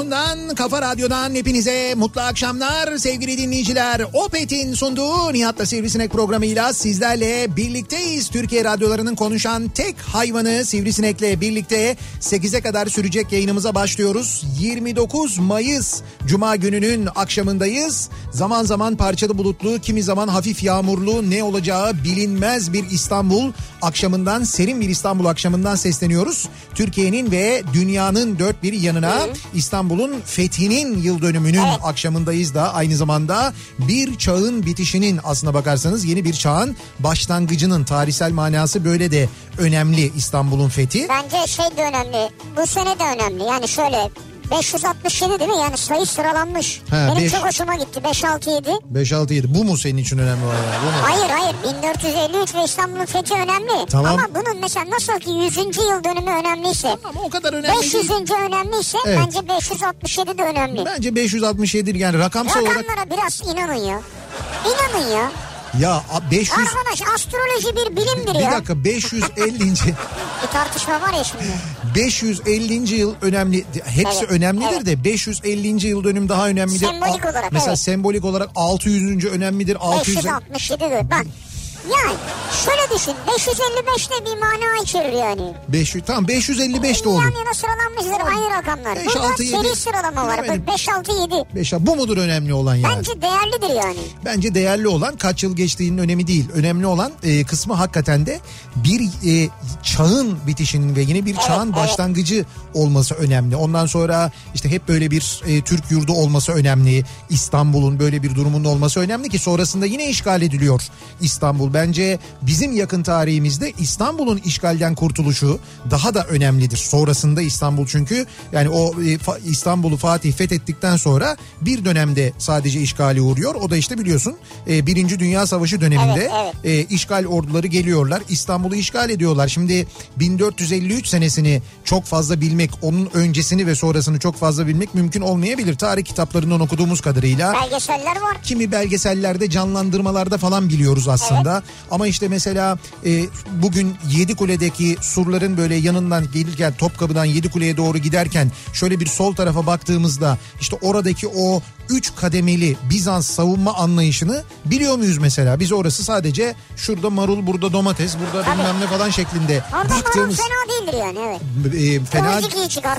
radyosundan, kafa radyodan hepinize mutlu akşamlar sevgili dinleyiciler. Opet'in sunduğu Nihat'la Sivrisinek programıyla sizlerle birlikteyiz. Türkiye radyolarının konuşan tek hayvanı Sivrisinek'le birlikte 8'e kadar sürecek yayınımıza başlıyoruz. 29 Mayıs Cuma gününün akşamındayız. Zaman zaman parçalı bulutlu, kimi zaman hafif yağmurlu ne olacağı bilinmez bir İstanbul akşamından, serin bir İstanbul akşamından sesleniyoruz. Türkiye'nin ve dünyanın dört bir yanına İstanbul'un fethinin yıl dönümünün akşamındayız da aynı zamanda bir çağın bitişinin aslına bakarsanız yeni bir çağın başlangıcının tarihsel manası böyle de önemli İstanbul'un fethi. Bence şey de önemli. Bu sene de önemli. Yani şöyle 567 değil mi? Yani sayı sıralanmış. Ha, Benim beş- çok hoşuma gitti. 5 6 7. 5 6 7 bu mu senin için önemli olan? Bu mu? Hayır hayır 1453 ve İstanbul'un fethi önemli. Tamam. Ama bunun mesela nasıl ki 100. yıl dönümü önemliyse Ama o kadar önemli 500. değil. önemliyse Evet. bence 567 de önemli. Bence 567 yani rakamsal olarak Rakamlara biraz inanın ya. İnanın ya. Ya a- 500 Arkadaş astroloji bir bilimdir bir ya. dakika 550. Bir tartışma var ya şimdi. 550. yıl önemli. Hepsi Evet, önemlidir evet. de 550. yıl dönüm daha önemlidir. Sembolik olarak, Mesela evet. sembolik olarak 600. önemlidir. 600 567 de bak. Yani şöyle düşün 555 de bir mana içerir yani. 500 tamam 555 de olur. Yan yana sıralanmıştır aynı rakamlar. Beş, Burada altı, yedi. seri sıralama var. Bilemedim. 5 6 7. 5 bu mudur önemli olan yani? Bence değerlidir yani. Bence değerli olan kaç yıl geçtiğinin önemi değil. Önemli olan e, kısmı hakikaten de bir e, çağın bitişinin ve yeni bir çağın evet. başlangıcı olması önemli. Ondan sonra işte hep böyle bir e, Türk yurdu olması önemli. İstanbul'un böyle bir durumunda olması önemli ki sonrasında yine işgal ediliyor İstanbul. Bence bizim yakın tarihimizde İstanbul'un işgalden kurtuluşu daha da önemlidir. Sonrasında İstanbul çünkü yani o e, İstanbul'u Fatih fethettikten sonra bir dönemde sadece işgali uğruyor. O da işte biliyorsun e, Birinci Dünya Savaşı döneminde Evet, evet. e, işgal orduları geliyorlar. İstanbul'u işgal ediyorlar. Şimdi 1453 senesini çok fazla bilmek, onun öncesini ve sonrasını çok fazla bilmek mümkün olmayabilir. Tarih kitaplarından okuduğumuz kadarıyla Belgeseller var. kimi belgesellerde canlandırmalarda falan biliyoruz aslında. Ama işte mesela e, bugün Yedikule'deki surların böyle yanından gelirken Topkapı'dan Yedikule'ye doğru giderken şöyle bir sol tarafa baktığımızda işte oradaki o üç kademeli Bizans savunma anlayışını biliyor muyuz mesela? Biz orası sadece şurada marul, burada domates, burada Tabii. bilmem ne falan şeklinde Orada marul baktığımız fena değildir yani evet. e, fena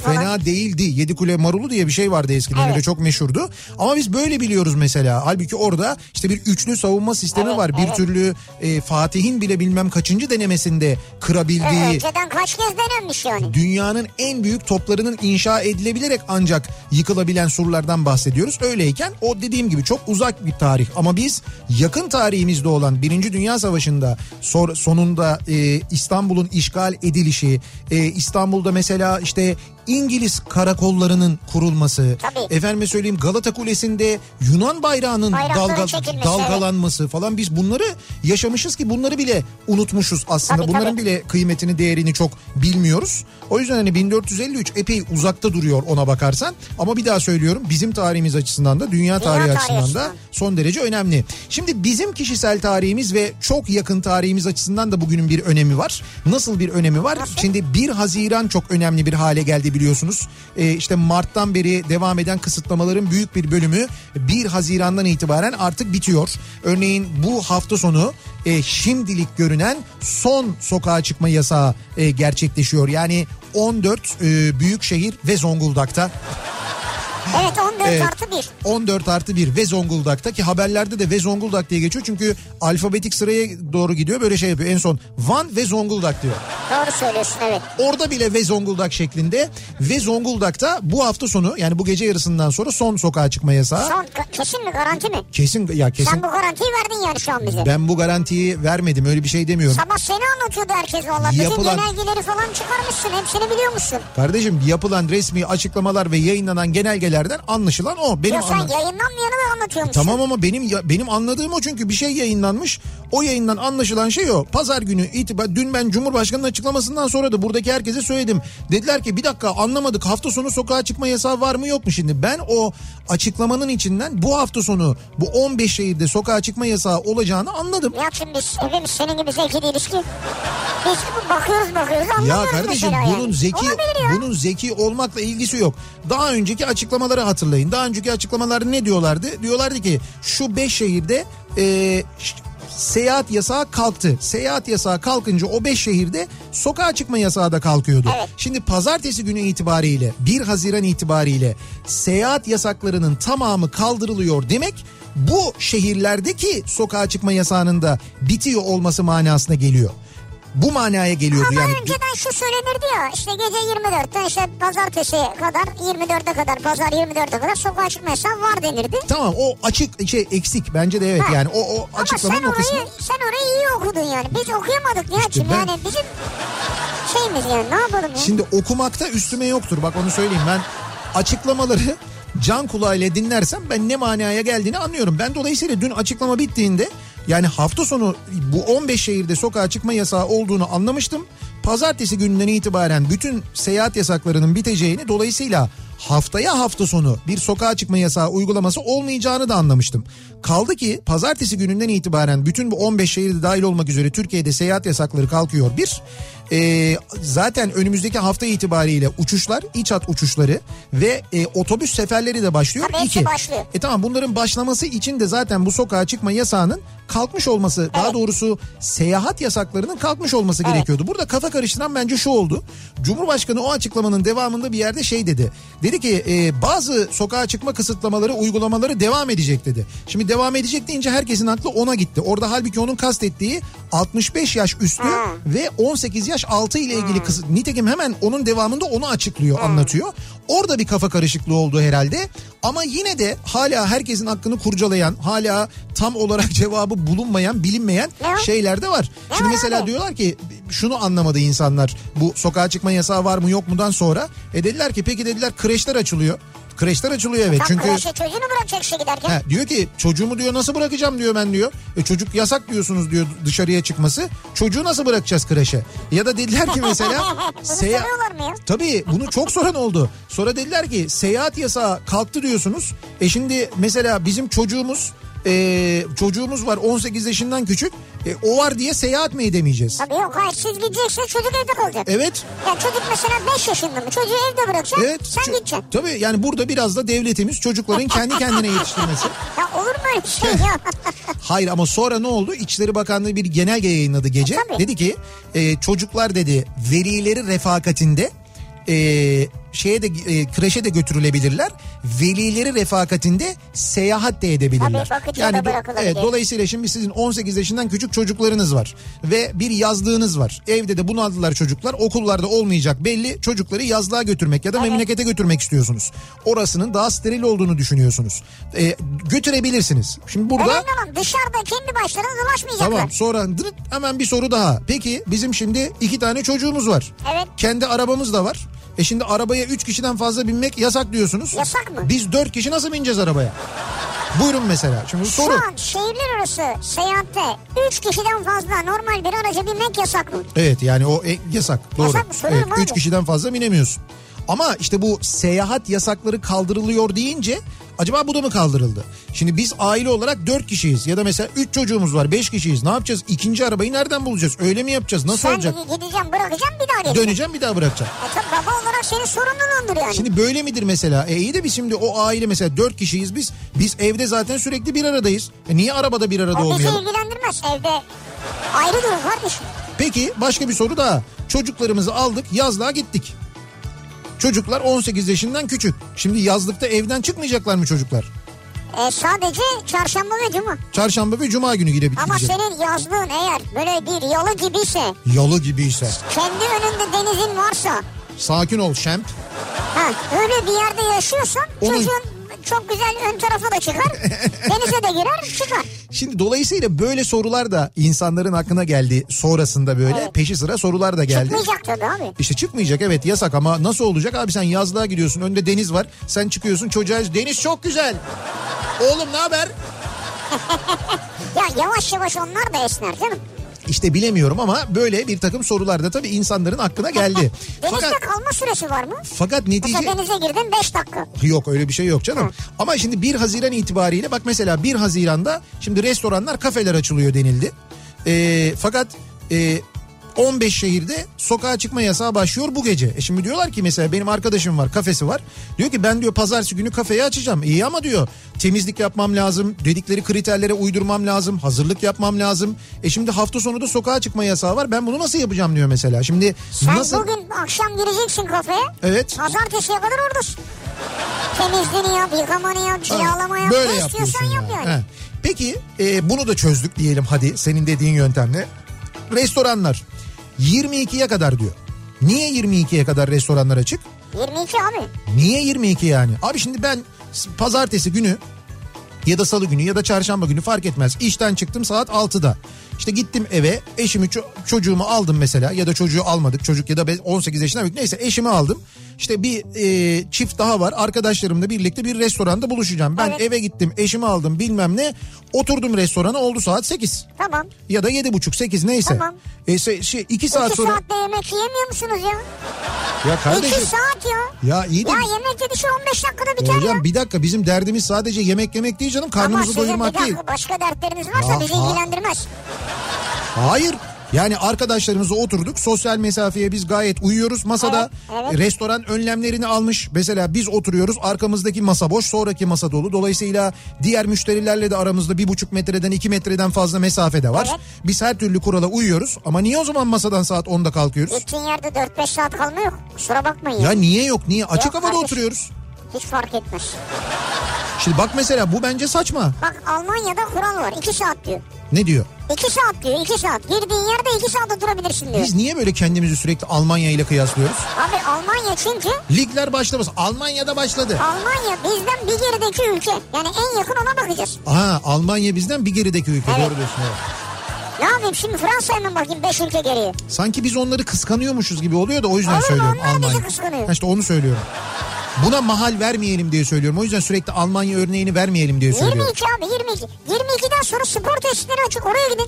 fena değildi. Yedikule marulu diye bir şey vardı eskiden Evet. öyle çok meşhurdu. Ama biz böyle biliyoruz mesela. Halbuki orada işte bir üçlü savunma sistemi Evet, var. Bir evet. türlü e, Fatih'in bile bilmem kaçıncı denemesinde kırabildiği Önceden kaç kez denenmiş yani. dünyanın en büyük toplarının inşa edilebilerek ancak yıkılabilen surlardan bahsediyoruz. Öyle böyleyken o dediğim gibi çok uzak bir tarih. Ama biz yakın tarihimizde olan Birinci Dünya Savaşı'nda sonunda e, İstanbul'un işgal edilişi, e, İstanbul'da mesela işte İngiliz karakollarının kurulması, Tabii. efendime söyleyeyim Galata Kulesi'nde Yunan bayrağının dalga, dalgalanması falan biz bunları yaşamışız ki bunları bile unutmuşuz aslında. Tabii, Bunların tabii. bile kıymetini, değerini çok bilmiyoruz. O yüzden hani 1453 epey uzakta duruyor ona bakarsan. Ama bir daha söylüyorum bizim tarihimiz açısından da dünya tarihi tarihi açısından da açısından. son derece önemli. Şimdi bizim kişisel tarihimiz ve çok yakın tarihimiz açısından da bugünün bir önemi var. Nasıl bir önemi var? Nasıl? Şimdi 1 Haziran çok önemli bir hale geldi biliyorsunuz. Ee, işte Mart'tan beri devam eden kısıtlamaların büyük bir bölümü 1 Haziran'dan itibaren artık bitiyor. Örneğin bu hafta sonu e, şimdilik görünen son sokağa çıkma yasağı e, gerçekleşiyor. Yani 14 e, büyük şehir ve Zonguldak'ta Evet 14 Evet. artı 1. 14 artı 1 ve Zonguldak'ta ki haberlerde de ve Zonguldak diye geçiyor. Çünkü alfabetik sıraya doğru gidiyor böyle şey yapıyor. En son Van ve Zonguldak diyor. Doğru söylüyorsun evet. Orada bile ve Zonguldak şeklinde ve Zonguldak'ta bu hafta sonu yani bu gece yarısından sonra son sokağa çıkma yasağı. Son kesin mi garanti mi? Kesin ya kesin. Sen bu garantiyi verdin yani şu an bize. Ben bu garantiyi vermedim öyle bir şey demiyorum. Sabah seni anlatıyordu herkes valla. Bütün Yapılan- genelgeleri falan çıkarmışsın. Hepsini biliyor musun? Kardeşim yapılan resmi açıklamalar ve yayınlanan genelgelerden anlaşılan o. Benim Yok sen anla- yayınlanmayanı da anlatıyormuşsun. Tamam ama benim ya- benim anladığım o çünkü bir şey yayınlanmış. O yayından anlaşılan şey o. Pazar günü itibar dün ben Cumhurbaşkanı'nın açıklamasından sonra da buradaki herkese söyledim. Dediler ki bir dakika anlamadık hafta sonu sokağa çıkma yasağı var mı yok mu şimdi? Ben o açıklamanın içinden bu hafta sonu bu 15 şehirde sokağa çıkma yasağı olacağını anladım. Nihat'cığım biz hepimiz senin gibi zeki değiliz ki. Biz bakıyoruz bakıyoruz Ya anlamıyoruz kardeşim mesela bunun yani. zeki ya. bunun zeki olmakla ilgisi yok. Daha önceki açıklamaları hatırlayın. Daha önceki açıklamalarda ne diyorlardı? Diyorlardı ki şu 5 şehirde e, seyahat yasağı kalktı. Seyahat yasağı kalkınca o 5 şehirde sokağa çıkma yasağı da kalkıyordu. Evet. Şimdi pazartesi günü itibariyle 1 Haziran itibariyle seyahat yasaklarının tamamı kaldırılıyor demek bu şehirlerdeki sokağa çıkma yasağının da bitiyor olması manasına geliyor. Bu manaya geliyordu Ama yani. önceden şu söylenirdi ya işte gece 24'ten işte pazartesi kadar 24'e kadar pazar 24'e kadar sokağa çıkma yasağı var denirdi. Tamam o açık şey eksik bence de evet Ha. yani o, o Ama sen açıklamanın o kısmı. orayı, sen orayı iyi okudun yani. Biz okuyamadık Nihat'cığım ben- yani bizim şeyimiz yani ne yapalım ya. Şimdi okumakta üstüme yoktur bak onu söyleyeyim ben açıklamaları can kulağıyla dinlersem ben ne manaya geldiğini anlıyorum. Ben dolayısıyla dün açıklama bittiğinde yani hafta sonu bu 15 şehirde sokağa çıkma yasağı olduğunu anlamıştım. Pazartesi gününden itibaren bütün seyahat yasaklarının biteceğini dolayısıyla haftaya hafta sonu bir sokağa çıkma yasağı uygulaması olmayacağını da anlamıştım. Kaldı ki pazartesi gününden itibaren bütün bu 15 şehirde dahil olmak üzere Türkiye'de seyahat yasakları kalkıyor. Bir, e, zaten önümüzdeki hafta itibariyle uçuşlar, iç hat uçuşları ve e, otobüs seferleri de başlıyor. Tabii İki. başlıyor. E tamam bunların başlaması için de zaten bu sokağa çıkma yasağının kalkmış olması daha Evet. doğrusu seyahat yasaklarının kalkmış olması Evet. gerekiyordu. Burada kafa karıştıran bence şu oldu. Cumhurbaşkanı o açıklamanın devamında bir yerde şey dedi. Dedi ki e, bazı sokağa çıkma kısıtlamaları uygulamaları devam edecek dedi. Şimdi devam edecek deyince herkesin aklı ona gitti. Orada halbuki onun kastettiği 65 yaş üstü Ha. ve 18 yaş altı ile ilgili kısıt. Nitekim hemen onun devamında onu açıklıyor, anlatıyor. Orada bir kafa karışıklığı oldu herhalde. Ama yine de hala herkesin hakkını kurcalayan, hala tam olarak cevabı bulunmayan, bilinmeyen şeyler de var. Şimdi mesela diyorlar ki şunu anlamadı insanlar. Bu sokağa çıkma yasağı var mı yok mudan sonra. E dediler ki peki dediler kreşler açılıyor. Kreşler açılıyor evet Tam çünkü kreşe çocuğunu bırakacak işte giderken. He, diyor ki çocuğumu diyor nasıl bırakacağım diyor ben diyor. E, çocuk yasak diyorsunuz diyor dışarıya çıkması. Çocuğu nasıl bırakacağız kreşe? Ya da dediler ki mesela Bunu seya- soruyorlar mı ya? Tabii bunu çok soran oldu. Sonra dediler ki seyahat yasağı kalktı diyorsunuz. E şimdi mesela bizim çocuğumuz e, çocuğumuz var 18 yaşından küçük. E, o var diye seyahat mi edemeyeceğiz? Tabii yok hayır siz gideceksiniz çocuk evde kalacak. Evet. Ya çocuk mesela 5 yaşında mı çocuğu evde bırakacak Evet. sen Ço- gideceksin. Tabii yani burada biraz da devletimiz çocukların kendi kendine yetiştirmesi. Ya olur mu öyle bir şey ya? Hayır ama sonra ne oldu? İçişleri Bakanlığı bir genelge yayınladı gece. E, tabii. dedi ki e, çocuklar dedi velileri refakatinde e, şeye de e, kreşe de götürülebilirler. Velileri refakatinde seyahat de edebilirler. Tabii, da do- evet, dolayısıyla şimdi sizin 18 yaşından küçük çocuklarınız var ve bir yazlığınız var. Evde de bunaldılar çocuklar. Okullarda olmayacak belli. Çocukları yazlığa götürmek ya da memlekete götürmek istiyorsunuz. Orasının daha steril olduğunu düşünüyorsunuz. E, götürebilirsiniz. Şimdi burada Önemli olan dışarıda kendi başlarına dolaşmayacaklar. Tamam sonra hemen bir soru daha. Peki bizim şimdi iki tane çocuğumuz var. Evet. Kendi arabamız da var. E şimdi arabaya üç kişiden fazla binmek yasak diyorsunuz. Yasak mı? Biz dört kişi nasıl bineceğiz arabaya? Buyurun mesela. Şimdi Şu soru. an şehirler arası seyahatte 3 kişiden fazla normal bir araca binmek yasak mı? Evet yani o e, yasak. Doğru. Yasak mı? Evet, üç abi. kişiden fazla binemiyorsun. Ama işte bu seyahat yasakları kaldırılıyor deyince acaba bu da mı kaldırıldı? Şimdi biz aile olarak dört kişiyiz ya da mesela üç çocuğumuz var beş kişiyiz. Ne yapacağız? İkinci arabayı nereden bulacağız? Öyle mi yapacağız? Nasıl Sen olacak? gideceğim bırakacağım bir daha geleceğim. Döneceğim bir daha bırakacağım. E tabii baba olarak senin sorumluluğundur yani. Şimdi böyle midir mesela? E iyi de biz şimdi o aile mesela dört kişiyiz biz. Biz evde zaten sürekli bir aradayız. E niye arabada bir arada o bizi olmayalım? ilgilendirmez evde. Ayrı durum kardeşim. Peki başka bir soru daha. Çocuklarımızı aldık yazlığa gittik. Çocuklar 18 yaşından küçük. Şimdi yazlıkta evden çıkmayacaklar mı çocuklar? E, sadece çarşamba ve cuma. Çarşamba ve cuma günü gidebilecek. Ama senin yazlığın eğer böyle bir yalı gibiyse Yalı gibiyse. kendi önünde denizin varsa Sakin ol şemp. ha, öyle bir yerde yaşıyorsan Onun- çocuğun çok güzel ön tarafa da çıkar denize de girer çıkar. Şimdi dolayısıyla böyle sorular da insanların aklına geldi sonrasında böyle Evet. peşi sıra sorular da geldi. Çıkmayacak tabii abi. İşte çıkmayacak evet yasak ama nasıl olacak abi sen yazlığa gidiyorsun önde deniz var sen çıkıyorsun çocuğa deniz çok güzel. Oğlum ne haber? Ya yavaş yavaş onlar da esner canım. İşte bilemiyorum ama böyle bir takım sorular da tabii insanların aklına geldi. Denizde fakat kalma süresi var mı? fakat netice Mesela denize girdin 5 dakika. yok öyle bir şey yok canım. Ama şimdi 1 Haziran itibariyle bak mesela 1 Haziran'da şimdi restoranlar kafeler açılıyor denildi. Ee, fakat e, 15 şehirde sokağa çıkma yasağı başlıyor bu gece. E şimdi diyorlar ki mesela benim arkadaşım var kafesi var. Diyor ki ben diyor pazartesi günü kafeyi açacağım. İyi ama diyor temizlik yapmam lazım. Dedikleri kriterlere uydurmam lazım. Hazırlık yapmam lazım. E şimdi hafta sonu da sokağa çıkma yasağı var. Ben bunu nasıl yapacağım diyor mesela. Şimdi Sen nasıl... bugün akşam gireceksin kafeye. Evet. Pazartesiye kadar oradasın. Temizliğini yap, yıkamanı yap, cilalama yap. Böyle ne yapıyorsun istiyorsan yap yani. He. Peki e, bunu da çözdük diyelim hadi senin dediğin yöntemle. Restoranlar 22'ye kadar diyor. Niye 22'ye kadar restoranlar açık? 22 abi. Niye 22 yani? Abi şimdi ben pazartesi günü ya da salı günü ya da çarşamba günü fark etmez. İşten çıktım saat 6'da. İşte gittim eve eşimi ço- çocuğumu aldım mesela ya da çocuğu almadık. Çocuk ya da be- 18 yaşından büyük neyse eşimi aldım. İşte bir e, çift daha var arkadaşlarımla birlikte bir restoranda buluşacağım. Ben Evet. eve gittim eşimi aldım bilmem ne oturdum restorana oldu saat 8 Tamam. ya da yedi buçuk 8 neyse. Tamam. E, se- şey, iki saat 2 sonra saatte yemek yiyemiyor musunuz ya? ya 2 kardeşim saat ya. ya iyi de Ya yemek yedişi 15 dakikada biter Hocam ya. bir dakika bizim derdimiz sadece yemek yemek değil canım Ama karnımızı bir doyurmak değil. başka dertleriniz varsa Ya, bizi ilgilendirmez. Hayır. Yani arkadaşlarımızla oturduk. Sosyal mesafeye biz gayet uyuyoruz. Masada Evet, evet. restoran önlemlerini almış. Mesela biz oturuyoruz. Arkamızdaki masa boş. Sonraki masa dolu. Dolayısıyla diğer müşterilerle de aramızda bir buçuk metreden iki metreden fazla mesafede var. Evet. Biz her türlü kurala uyuyoruz. Ama niye o zaman masadan saat 10'da kalkıyoruz? Gittiğin yerde 4-5 saat kalma yok. Kusura bakmayın. Ya niye yok? Niye? Açık Yok havada kardeşim. oturuyoruz. Hiç fark etmez. Şimdi bak mesela bu bence saçma. Bak Almanya'da kural var. 2 saat diyor. Ne diyor? 2 saat diyor 2 saat. Girdiğin yerde 2 saat oturabilirsin diyor. Biz niye böyle kendimizi sürekli Almanya ile kıyaslıyoruz? Abi Almanya çünkü Ligler başlamış. Almanya'da başladı. Almanya bizden bir gerideki ülke. Yani en yakın ona bakacağız. Aha Almanya bizden bir gerideki ülke. Evet. Doğru diyorsun. evet. Ne yapayım şimdi Fransa'ya mı bakayım 5 ülke geriye? Sanki biz onları kıskanıyormuşuz gibi oluyor da o yüzden Olur söylüyorum Onlar bizi Almanya. kıskanıyor. Ha İşte onu söylüyorum. Buna mahal vermeyelim diye söylüyorum. O yüzden sürekli Almanya örneğini vermeyelim diye söylüyorum. 22 abi 22. 22'den sonra spor tesisleri açık oraya gidin.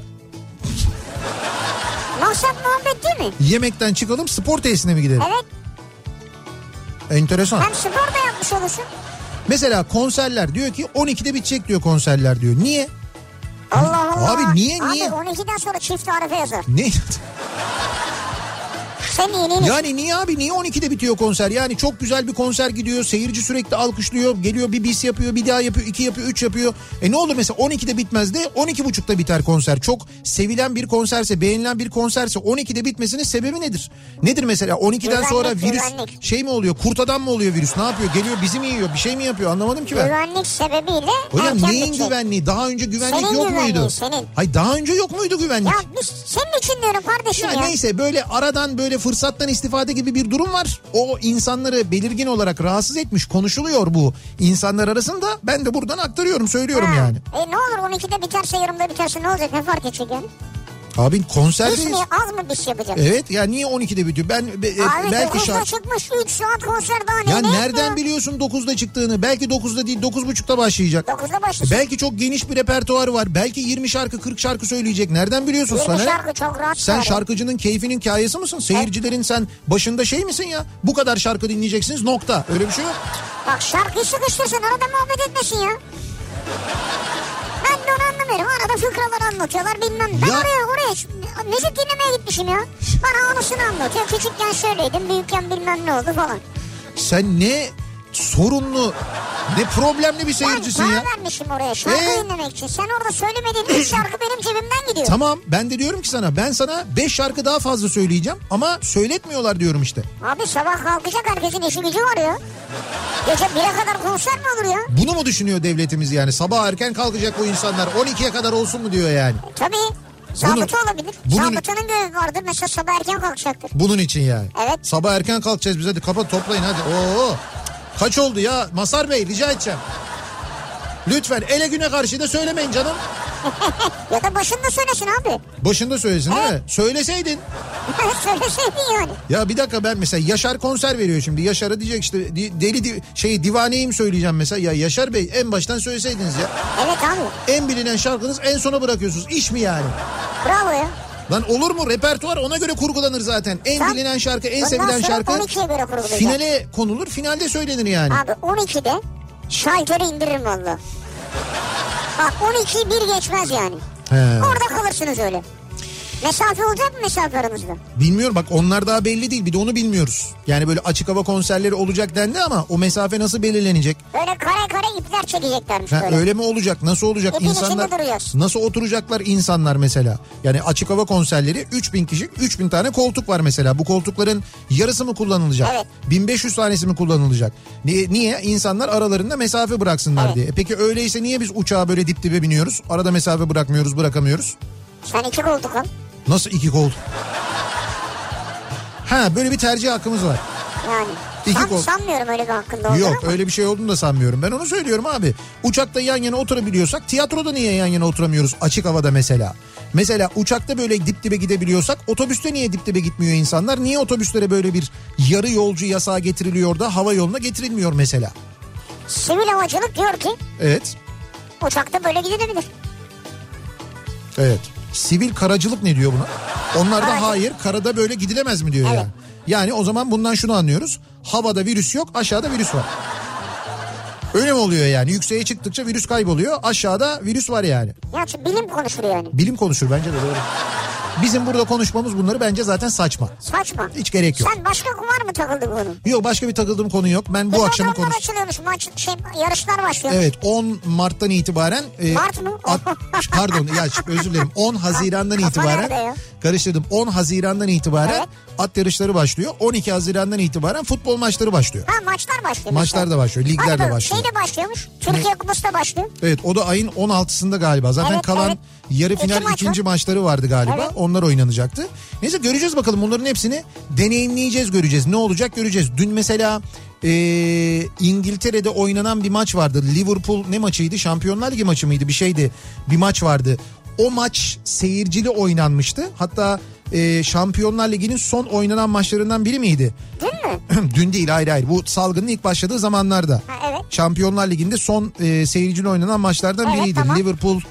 Maksat muhabbet değil mi? Yemekten çıkalım spor tesisine mi gidelim? Evet. Enteresan. Hem spor da yapmış olursun. Mesela konserler diyor ki 12'de bitecek diyor konserler diyor. Niye? Allah Allah. Abi niye, niye? Abi 12'den sonra çift tarife yazar. Ne? Senin iyiliğin Yani niye abi niye 12'de bitiyor konser? Yani çok güzel bir konser gidiyor. Seyirci sürekli alkışlıyor. Geliyor bir bis yapıyor, bir daha yapıyor, iki yapıyor, üç yapıyor. E ne olur mesela 12'de bitmez de 12.30'da biter konser. Çok sevilen bir konserse, beğenilen bir konserse 12'de bitmesinin sebebi nedir? Nedir mesela 12'den Güvenlik, sonra virüs güvenlik. şey mi oluyor? Kurt adam mı oluyor virüs? Ne yapıyor? Geliyor bizi mi yiyor? Bir şey mi yapıyor? Anlamadım ki ben. güvenlik sebebiyle Hocam neyin bitecek. güvenliği? Daha önce güvenlik Senin yok muydu? senin. Hayır daha önce yok muydu güvenlik? Ya biz senin için diyorum kardeşim Ya ya. neyse böyle aradan böyle fırsattan istifade gibi bir durum var. O insanları belirgin olarak rahatsız etmiş konuşuluyor bu insanlar arasında. Ben de buradan aktarıyorum söylüyorum Ha. yani. E ne olur 12'de biterse yarımda biterse ne olacak ne fark edecek yani? Abi Biz konserdeyiz. mi az mı biz yapacak? Evet ya niye 12'de bitiyor? Ben be- e, Abi belki 9'da şarkı... çıkmış 3 saat konser daha ne? Ya ne nereden yapıyor? biliyorsun 9'da çıktığını? Belki 9'da değil 9.30'da başlayacak. 9'da başlasın. Belki çok geniş bir repertuarı var. Belki 20 şarkı 40 şarkı söyleyecek. Nereden biliyorsun 20 sana? ne? şarkı çok rahat Sen çağırıyor. şarkıcının keyfinin kayası mısın? Seyircilerin sen başında şey misin ya? Bu kadar şarkı dinleyeceksiniz nokta. Öyle bir şey yok. Bak şarkıyı sıkıştırsın arada muhabbet etmesin ya. Ben de onu anlamıyorum. Arada fıkralar anlatıyorlar bilmem. Ben Ya- oraya oraya müzik dinlemeye gitmişim ya. Bana anısını anlatıyor. Küçükken şöyleydim büyükken bilmem ne oldu falan. Sen ne sorunlu ne problemli bir seyircisin ben ya. para vermişim oraya şarkı Ee? dinlemek için. Sen orada söylemediğin üç şarkı benim cebimden gidiyor. Tamam ben de diyorum ki sana ben sana 5 şarkı daha fazla söyleyeceğim ama söyletmiyorlar diyorum işte. Abi sabah kalkacak herkesin işi gücü var ya. Gece 1'e kadar konser mi olur ya? Bunu mu düşünüyor devletimiz yani? Sabah erken kalkacak bu insanlar 12'ye kadar olsun mu diyor yani. Tabii. Zabıta olabilir. bunun- Zabıtanın görevi vardır. Mesela sabah erken kalkacaktır. Bunun için yani. Evet. Sabah erken kalkacağız biz hadi kapat toplayın hadi. Oo. Kaç oldu ya Masar Bey rica edeceğim. Lütfen ele güne karşı da söylemeyin canım. Ya da başında söylesin abi. Başında söylesin değil mi? Evet. Söyleseydin. Söyleseydin yani. Ya bir dakika ben mesela Yaşar konser veriyor şimdi. Yaşar'a diyecek işte deli di- şey divaneyim söyleyeceğim mesela. Ya Yaşar Bey en baştan söyleseydiniz ya. Evet abi. En bilinen şarkınız en sona bırakıyorsunuz. İş mi yani? Bravo ya. Lan olur mu? Repertuar ona göre kurgulanır zaten. En Tam- bilinen şarkı, en sevilen şarkı 12'ye göre kurgulayacak. finale konulur. Finalde söylenir yani. Abi 12'de şalteri indiririm valla. Bak 12'yi bir geçmez yani. He. Orada kalırsınız öyle. Mesafe olacak mı mesafe aranızda? Bilmiyorum bak onlar daha belli değil. Bir de onu bilmiyoruz. Yani böyle açık hava konserleri olacak dendi ama o mesafe nasıl belirlenecek? Böyle kare kare ipler çekeceklermiş Ha, böyle. öyle mi olacak? Nasıl olacak? İpin insanlar nasıl oturacaklar insanlar mesela? Yani açık hava konserleri 3000 kişi 3000 tane koltuk var mesela. Bu koltukların yarısı mı kullanılacak? Evet. 1500 tanesi mi kullanılacak? Niye? niye? İnsanlar aralarında mesafe bıraksınlar Evet. diye. E peki öyleyse niye biz uçağa böyle dip dibe biniyoruz? Arada mesafe bırakmıyoruz, bırakamıyoruz. Sen iki koltuk al. Nasıl iki koltuk? Ha böyle bir tercih hakkımız var. Yani. İki San- koltuk. sanmıyorum öyle bir hakkında olduğunu Yok ama. öyle bir şey olduğunu da sanmıyorum. Ben onu söylüyorum abi. Uçakta yan yana oturabiliyorsak tiyatroda niye yan yana oturamıyoruz açık havada mesela? Mesela uçakta böyle dip dibe gidebiliyorsak otobüste niye dip dibe gitmiyor insanlar? Niye otobüslere böyle bir yarı yolcu yasağı getiriliyor da hava yoluna getirilmiyor mesela? Sivil havacılık diyor ki Evet. uçakta böyle gidilebilir. Evet. Sivil karacılık ne diyor buna? Onlar da hayır karada böyle gidilemez mi diyor Evet. yani. Yani o zaman bundan şunu anlıyoruz. Havada virüs yok aşağıda virüs var. Öyle mi oluyor yani? Yükseğe çıktıkça virüs kayboluyor. Aşağıda virüs var yani. Ya bilim konuşur yani. Bilim konuşur bence de doğru. Bizim burada konuşmamız bunları bence zaten saçma. Saçma. Hiç gerek yok. Sen başka kumar mı takıldı bunun? Yok başka bir takıldığım konu yok. Ben bu akşamı konuş. açılıyormuş maç şey yarışlar başlıyor. Evet 10 Mart'tan itibaren e, Mart mı? at- pardon ya özür dilerim 10 Haziran'dan itibaren karıştırdım 10 Haziran'dan itibaren Evet. At yarışları başlıyor 12 Haziran'dan itibaren futbol maçları başlıyor. Ha maçlar başlıyor. Maçlar da başlıyor, ligler Hadi de başlıyor. Şey de başlıyormuş. Türkiye Kupası da başlıyor. Evet o da ayın 16'sında galiba. Zaten Evet, kalan evet. yarı İki final maç ikinci var. maçları vardı galiba. Evet. Onlar oynanacaktı. Neyse göreceğiz bakalım bunların hepsini deneyimleyeceğiz göreceğiz. Ne olacak göreceğiz. Dün mesela e, İngiltere'de oynanan bir maç vardı. Liverpool ne maçıydı? Şampiyonlar Ligi maçı mıydı? Bir şeydi. Bir maç vardı. O maç seyircili oynanmıştı. Hatta e, Şampiyonlar Ligi'nin son oynanan maçlarından biri miydi? Dün mü? Dün değil hayır hayır. Bu salgının ilk başladığı zamanlarda. Ha, evet. Şampiyonlar Ligi'nde son e, seyircili oynanan maçlardan Evet, biriydi. tamam. Liverpool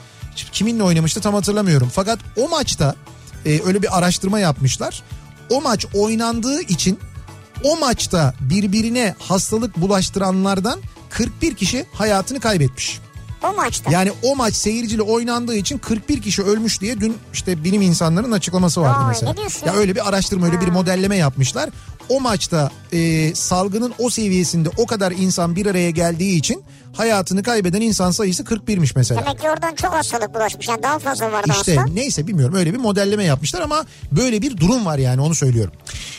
kiminle oynamıştı tam hatırlamıyorum. Fakat o maçta e, öyle bir araştırma yapmışlar. O maç oynandığı için o maçta birbirine hastalık bulaştıranlardan 41 kişi hayatını kaybetmiş. O maçta. Yani o maç seyirciyle oynandığı için 41 kişi ölmüş diye dün işte bilim insanlarının açıklaması vardı Vay, mesela. ne diyorsun Ya öyle bir araştırma öyle bir modelleme yapmışlar. O maçta e, salgının o seviyesinde o kadar insan bir araya geldiği için hayatını kaybeden insan sayısı 41'miş mesela. Demek ki oradan çok hastalık bulaşmış. Yani daha fazla vardı İşte hasta. neyse bilmiyorum öyle bir modelleme yapmışlar ama böyle bir durum var yani onu söylüyorum.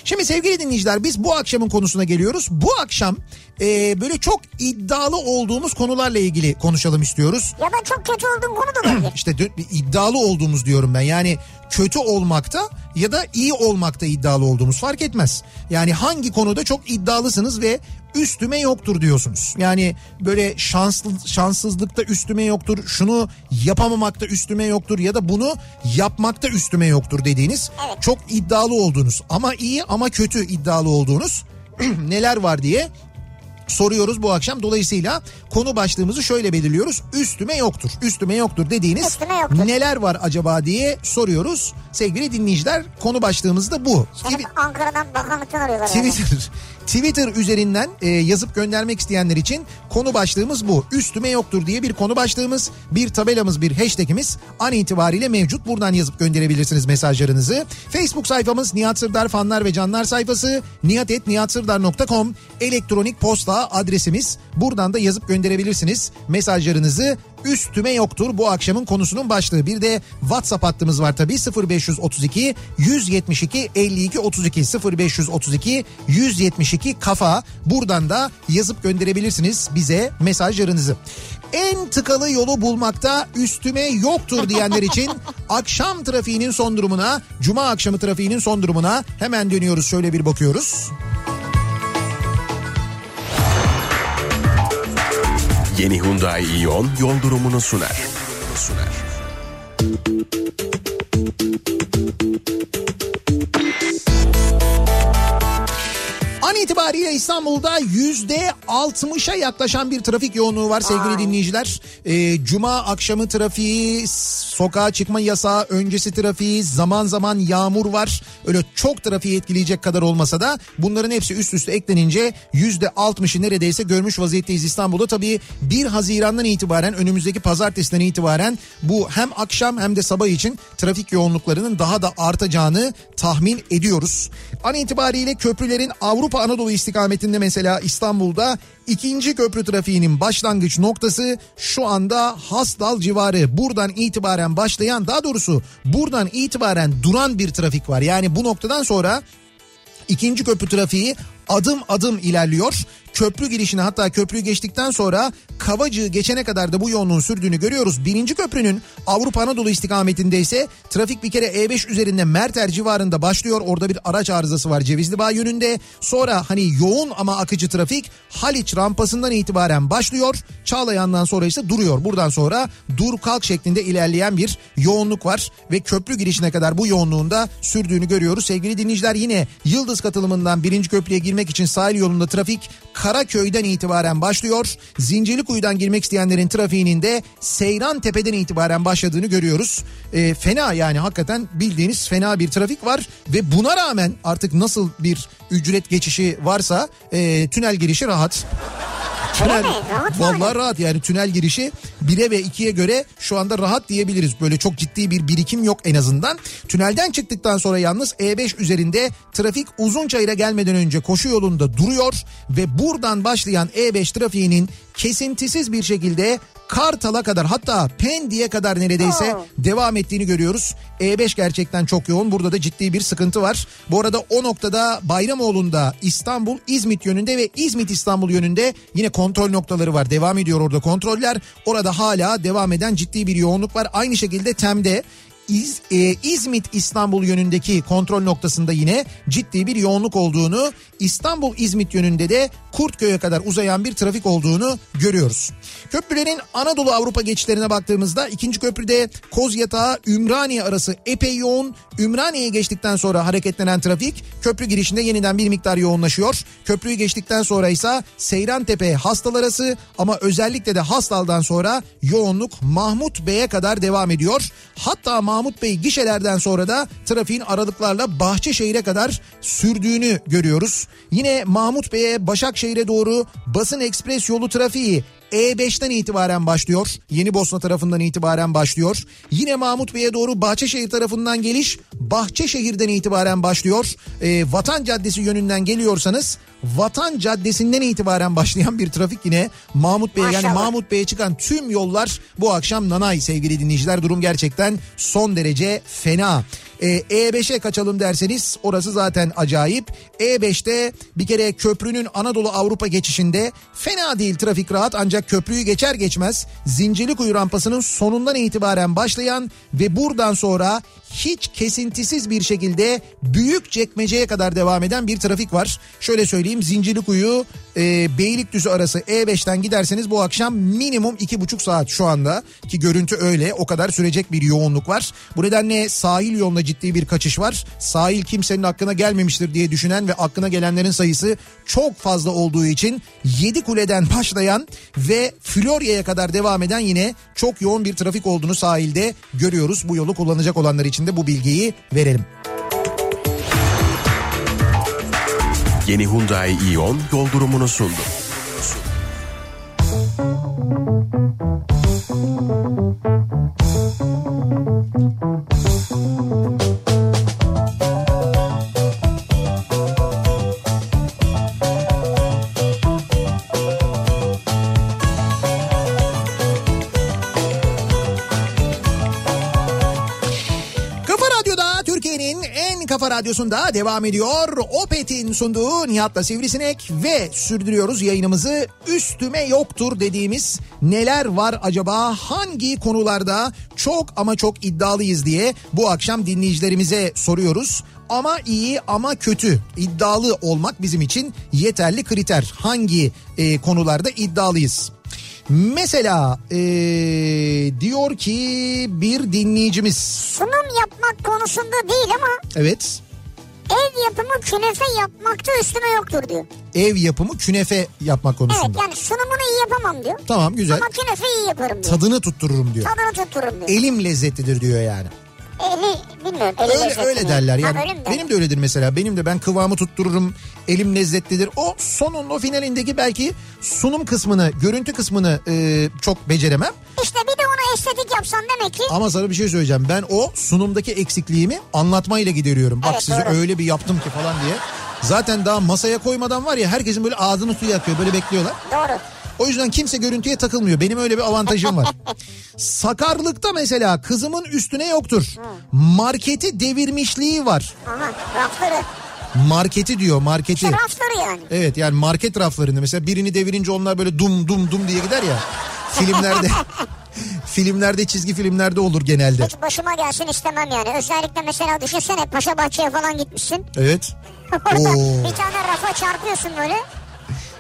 Şimdi sevgili dinleyiciler biz bu akşamın konusuna geliyoruz. Bu akşam e, böyle çok iddialı olduğumuz konularla ilgili konuşalım istiyoruz. Ya da çok kötü olduğun konu da olabilir. İşte iddialı olduğumuz diyorum ben yani kötü olmakta ya da iyi olmakta iddialı olduğumuz fark etmez. Yani hangi konuda çok iddialısınız ve üstüme yoktur diyorsunuz. Yani böyle şanslı şanssızlıkta üstüme yoktur, şunu yapamamakta üstüme yoktur ya da bunu yapmakta üstüme yoktur dediğiniz Evet. çok iddialı olduğunuz ama iyi ama kötü iddialı olduğunuz neler var diye soruyoruz bu akşam. Dolayısıyla konu başlığımızı şöyle belirliyoruz. Üstüme yoktur. Üstüme yoktur dediğiniz Üstüme yoktur. neler var acaba diye soruyoruz. Sevgili dinleyiciler konu başlığımız da bu. Seni Twi- Ankara'dan bakanlıktan arıyorlar. yani. Twitter üzerinden e, yazıp göndermek isteyenler için konu başlığımız bu. Üstüme yoktur diye bir konu başlığımız, bir tabelamız, bir hashtagimiz an itibariyle mevcut. Buradan yazıp gönderebilirsiniz mesajlarınızı. Facebook sayfamız Nihat Sırdar fanlar ve canlar sayfası nihatetnihatsırdar.com elektronik posta adresimiz. Buradan da yazıp gönderebilirsiniz mesajlarınızı. Üstüme yoktur bu akşamın konusunun başlığı. Bir de WhatsApp hattımız var tabii 0532 172 52 32 0532 172 kafa. Buradan da yazıp gönderebilirsiniz bize mesajlarınızı. En tıkalı yolu bulmakta üstüme yoktur diyenler için akşam trafiğinin son durumuna, cuma akşamı trafiğinin son durumuna hemen dönüyoruz şöyle bir bakıyoruz. Yeni Hyundai Ion yol durumunu sunar. Sunar. An itibariyle İstanbul'da yüzde 60'a yaklaşan bir trafik yoğunluğu var sevgili dinleyiciler. Ee, Cuma akşamı trafiği, sokağa çıkma yasağı öncesi trafiği, zaman zaman yağmur var. Öyle çok trafiği etkileyecek kadar olmasa da bunların hepsi üst üste eklenince yüzde 60'ı neredeyse görmüş vaziyetteyiz İstanbul'da. Tabii 1 Haziran'dan itibaren önümüzdeki pazartesiden itibaren bu hem akşam hem de sabah için trafik yoğunluklarının daha da artacağını tahmin ediyoruz. An itibariyle köprülerin Avrupa Anadolu istikametinde mesela İstanbul'da ikinci köprü trafiğinin başlangıç noktası şu anda Hasdal civarı. Buradan itibaren başlayan daha doğrusu buradan itibaren duran bir trafik var. Yani bu noktadan sonra İkinci köprü trafiği adım adım ilerliyor. Köprü girişine hatta köprüyü geçtikten sonra Kavacığı geçene kadar da bu yoğunluğun sürdüğünü görüyoruz. Birinci köprünün Avrupa Anadolu istikametinde ise trafik bir kere E5 üzerinde Merter civarında başlıyor. Orada bir araç arızası var Cevizli Bağ yönünde. Sonra hani yoğun ama akıcı trafik Haliç rampasından itibaren başlıyor. Çağlayan'dan sonra ise duruyor. Buradan sonra dur kalk şeklinde ilerleyen bir yoğunluk var. Ve köprü girişine kadar bu yoğunluğun da sürdüğünü görüyoruz. Sevgili dinleyiciler yine Yıldız katılımından birinci köprüye girmek için sahil yolunda trafik Karaköy'den itibaren başlıyor. Zincirlikuyu'dan girmek isteyenlerin trafiğinin de Seyran Tepe'den itibaren başladığını görüyoruz. Ee, fena yani hakikaten bildiğiniz fena bir trafik var ve buna rağmen artık nasıl bir ücret geçişi varsa e, tünel girişi rahat. Tünel? Rahat vallahi rahat yani tünel girişi 1'e ve 2'ye göre şu anda rahat diyebiliriz. Böyle çok ciddi bir birikim yok en azından. Tünelden çıktıktan sonra yalnız E5 üzerinde trafik Uzunçayır'a gelmeden önce koşu yolunda duruyor ve buradan başlayan E5 trafiğinin kesintisiz bir şekilde Kartal'a kadar hatta Pendik'e kadar neredeyse Oo. devam ettiğini görüyoruz. E5 gerçekten çok yoğun. Burada da ciddi bir sıkıntı var. Bu arada o noktada Bayramoğlu'nda İstanbul İzmit yönünde ve İzmit İstanbul yönünde yine kontrol noktaları var. Devam ediyor orada kontroller. Orada hala devam eden ciddi bir yoğunluk var. Aynı şekilde Tem'de İz, e, İzmit İstanbul yönündeki kontrol noktasında yine ciddi bir yoğunluk olduğunu İstanbul İzmit yönünde de Kurtköy'e kadar uzayan bir trafik olduğunu görüyoruz. Köprülerin Anadolu Avrupa geçişlerine baktığımızda ikinci köprüde Kozyatağı Ümraniye arası epey yoğun. Ümraniye'yi geçtikten sonra hareketlenen trafik köprü girişinde yeniden bir miktar yoğunlaşıyor. Köprüyü geçtikten sonra ise Seyrantepe Hastal arası ama özellikle de Hastal'dan sonra yoğunluk Mahmut Bey'e kadar devam ediyor. Hatta Mahmut Bey gişelerden sonra da trafiğin aralıklarla Bahçeşehir'e kadar sürdüğünü görüyoruz. Yine Mahmut Bey'e Başakşehir'e doğru basın ekspres yolu trafiği E5'ten itibaren başlıyor. Yeni Bosna tarafından itibaren başlıyor. Yine Mahmut Bey'e doğru Bahçeşehir tarafından geliş Bahçeşehir'den itibaren başlıyor. Ee, Vatan Caddesi yönünden geliyorsanız Vatan Caddesi'nden itibaren başlayan bir trafik yine Mahmut Bey'e yani. Mahmut Bey'e çıkan tüm yollar bu akşam nanay sevgili dinleyiciler. Durum gerçekten son derece fena. Ee, E5'e kaçalım derseniz orası zaten acayip. E5'te bir kere köprünün Anadolu Avrupa geçişinde fena değil trafik rahat ancak köprüyü geçer geçmez Zincirlikuyu rampasının sonundan itibaren başlayan ve buradan sonra hiç kesintisiz bir şekilde büyük çekmeceye kadar devam eden bir trafik var. Şöyle söyleyeyim Zincirlikuyu e, Beylikdüzü arası E5'ten giderseniz bu akşam minimum iki buçuk saat şu anda ki görüntü öyle o kadar sürecek bir yoğunluk var. Bu nedenle sahil yoluna ciddi bir kaçış var. Sahil kimsenin aklına gelmemiştir diye düşünen ve aklına gelenlerin sayısı çok fazla olduğu için 7 kuleden başlayan ve Florya'ya kadar devam eden yine çok yoğun bir trafik olduğunu sahilde görüyoruz. Bu yolu kullanacak olanlar için de bu bilgiyi verelim. Yeni Hyundai Ion yol durumunu sundu. Radyosunda devam ediyor. Opet'in sunduğu Nihat'la Sivrisinek ve sürdürüyoruz yayınımızı. Üstüme yoktur dediğimiz neler var acaba? Hangi konularda çok ama çok iddialıyız diye bu akşam dinleyicilerimize soruyoruz. Ama iyi ama kötü iddialı olmak bizim için yeterli kriter. Hangi e, konularda iddialıyız? Mesela e, diyor ki bir dinleyicimiz Sunum yapmak konusunda değil ama Evet. Ev yapımı künefe yapmakta üstüme yoktur diyor. Ev yapımı künefe yapmak Evet konusunda. yani sunumunu iyi yapamam diyor. Tamam güzel. Ama künefe iyi yaparım diyor. Tadını tuttururum diyor. Tadını tuttururum diyor. Elim lezzetlidir diyor yani. Eli bilmiyorum. Eli Öyle lezzetli öyle mi? derler yani. Ha, öyle benim de öyledir mesela. Benim de ben kıvamı tuttururum. Elim lezzetlidir. O sonun o finalindeki belki sunum kısmını, görüntü kısmını e, çok beceremem. İşte bir de ona estetik yapsan demek ki Ama sana bir şey söyleyeceğim. Ben o sunumdaki eksikliğimi anlatmayla gideriyorum. Bak Evet, sizi doğru. öyle bir yaptım ki falan diye. Zaten daha masaya koymadan var ya herkesin böyle ağzını suya akıyor. Böyle bekliyorlar. doğru. O yüzden kimse görüntüye takılmıyor. Benim öyle bir avantajım var. Sakarlıkta mesela kızımın üstüne yoktur. Marketi devirmişliği var. Aha rafları. Marketi diyor marketi. İşte rafları yani. Evet yani market raflarında mesela birini devirince onlar böyle dum dum dum diye gider ya. Filmlerde filmlerde çizgi filmlerde olur genelde. Hiç başıma gelsin istemem yani. Özellikle mesela düşünsene Paşa Bahçe'ye falan gitmişsin. Evet. Orada Oo. bir tane rafa çarpıyorsun böyle.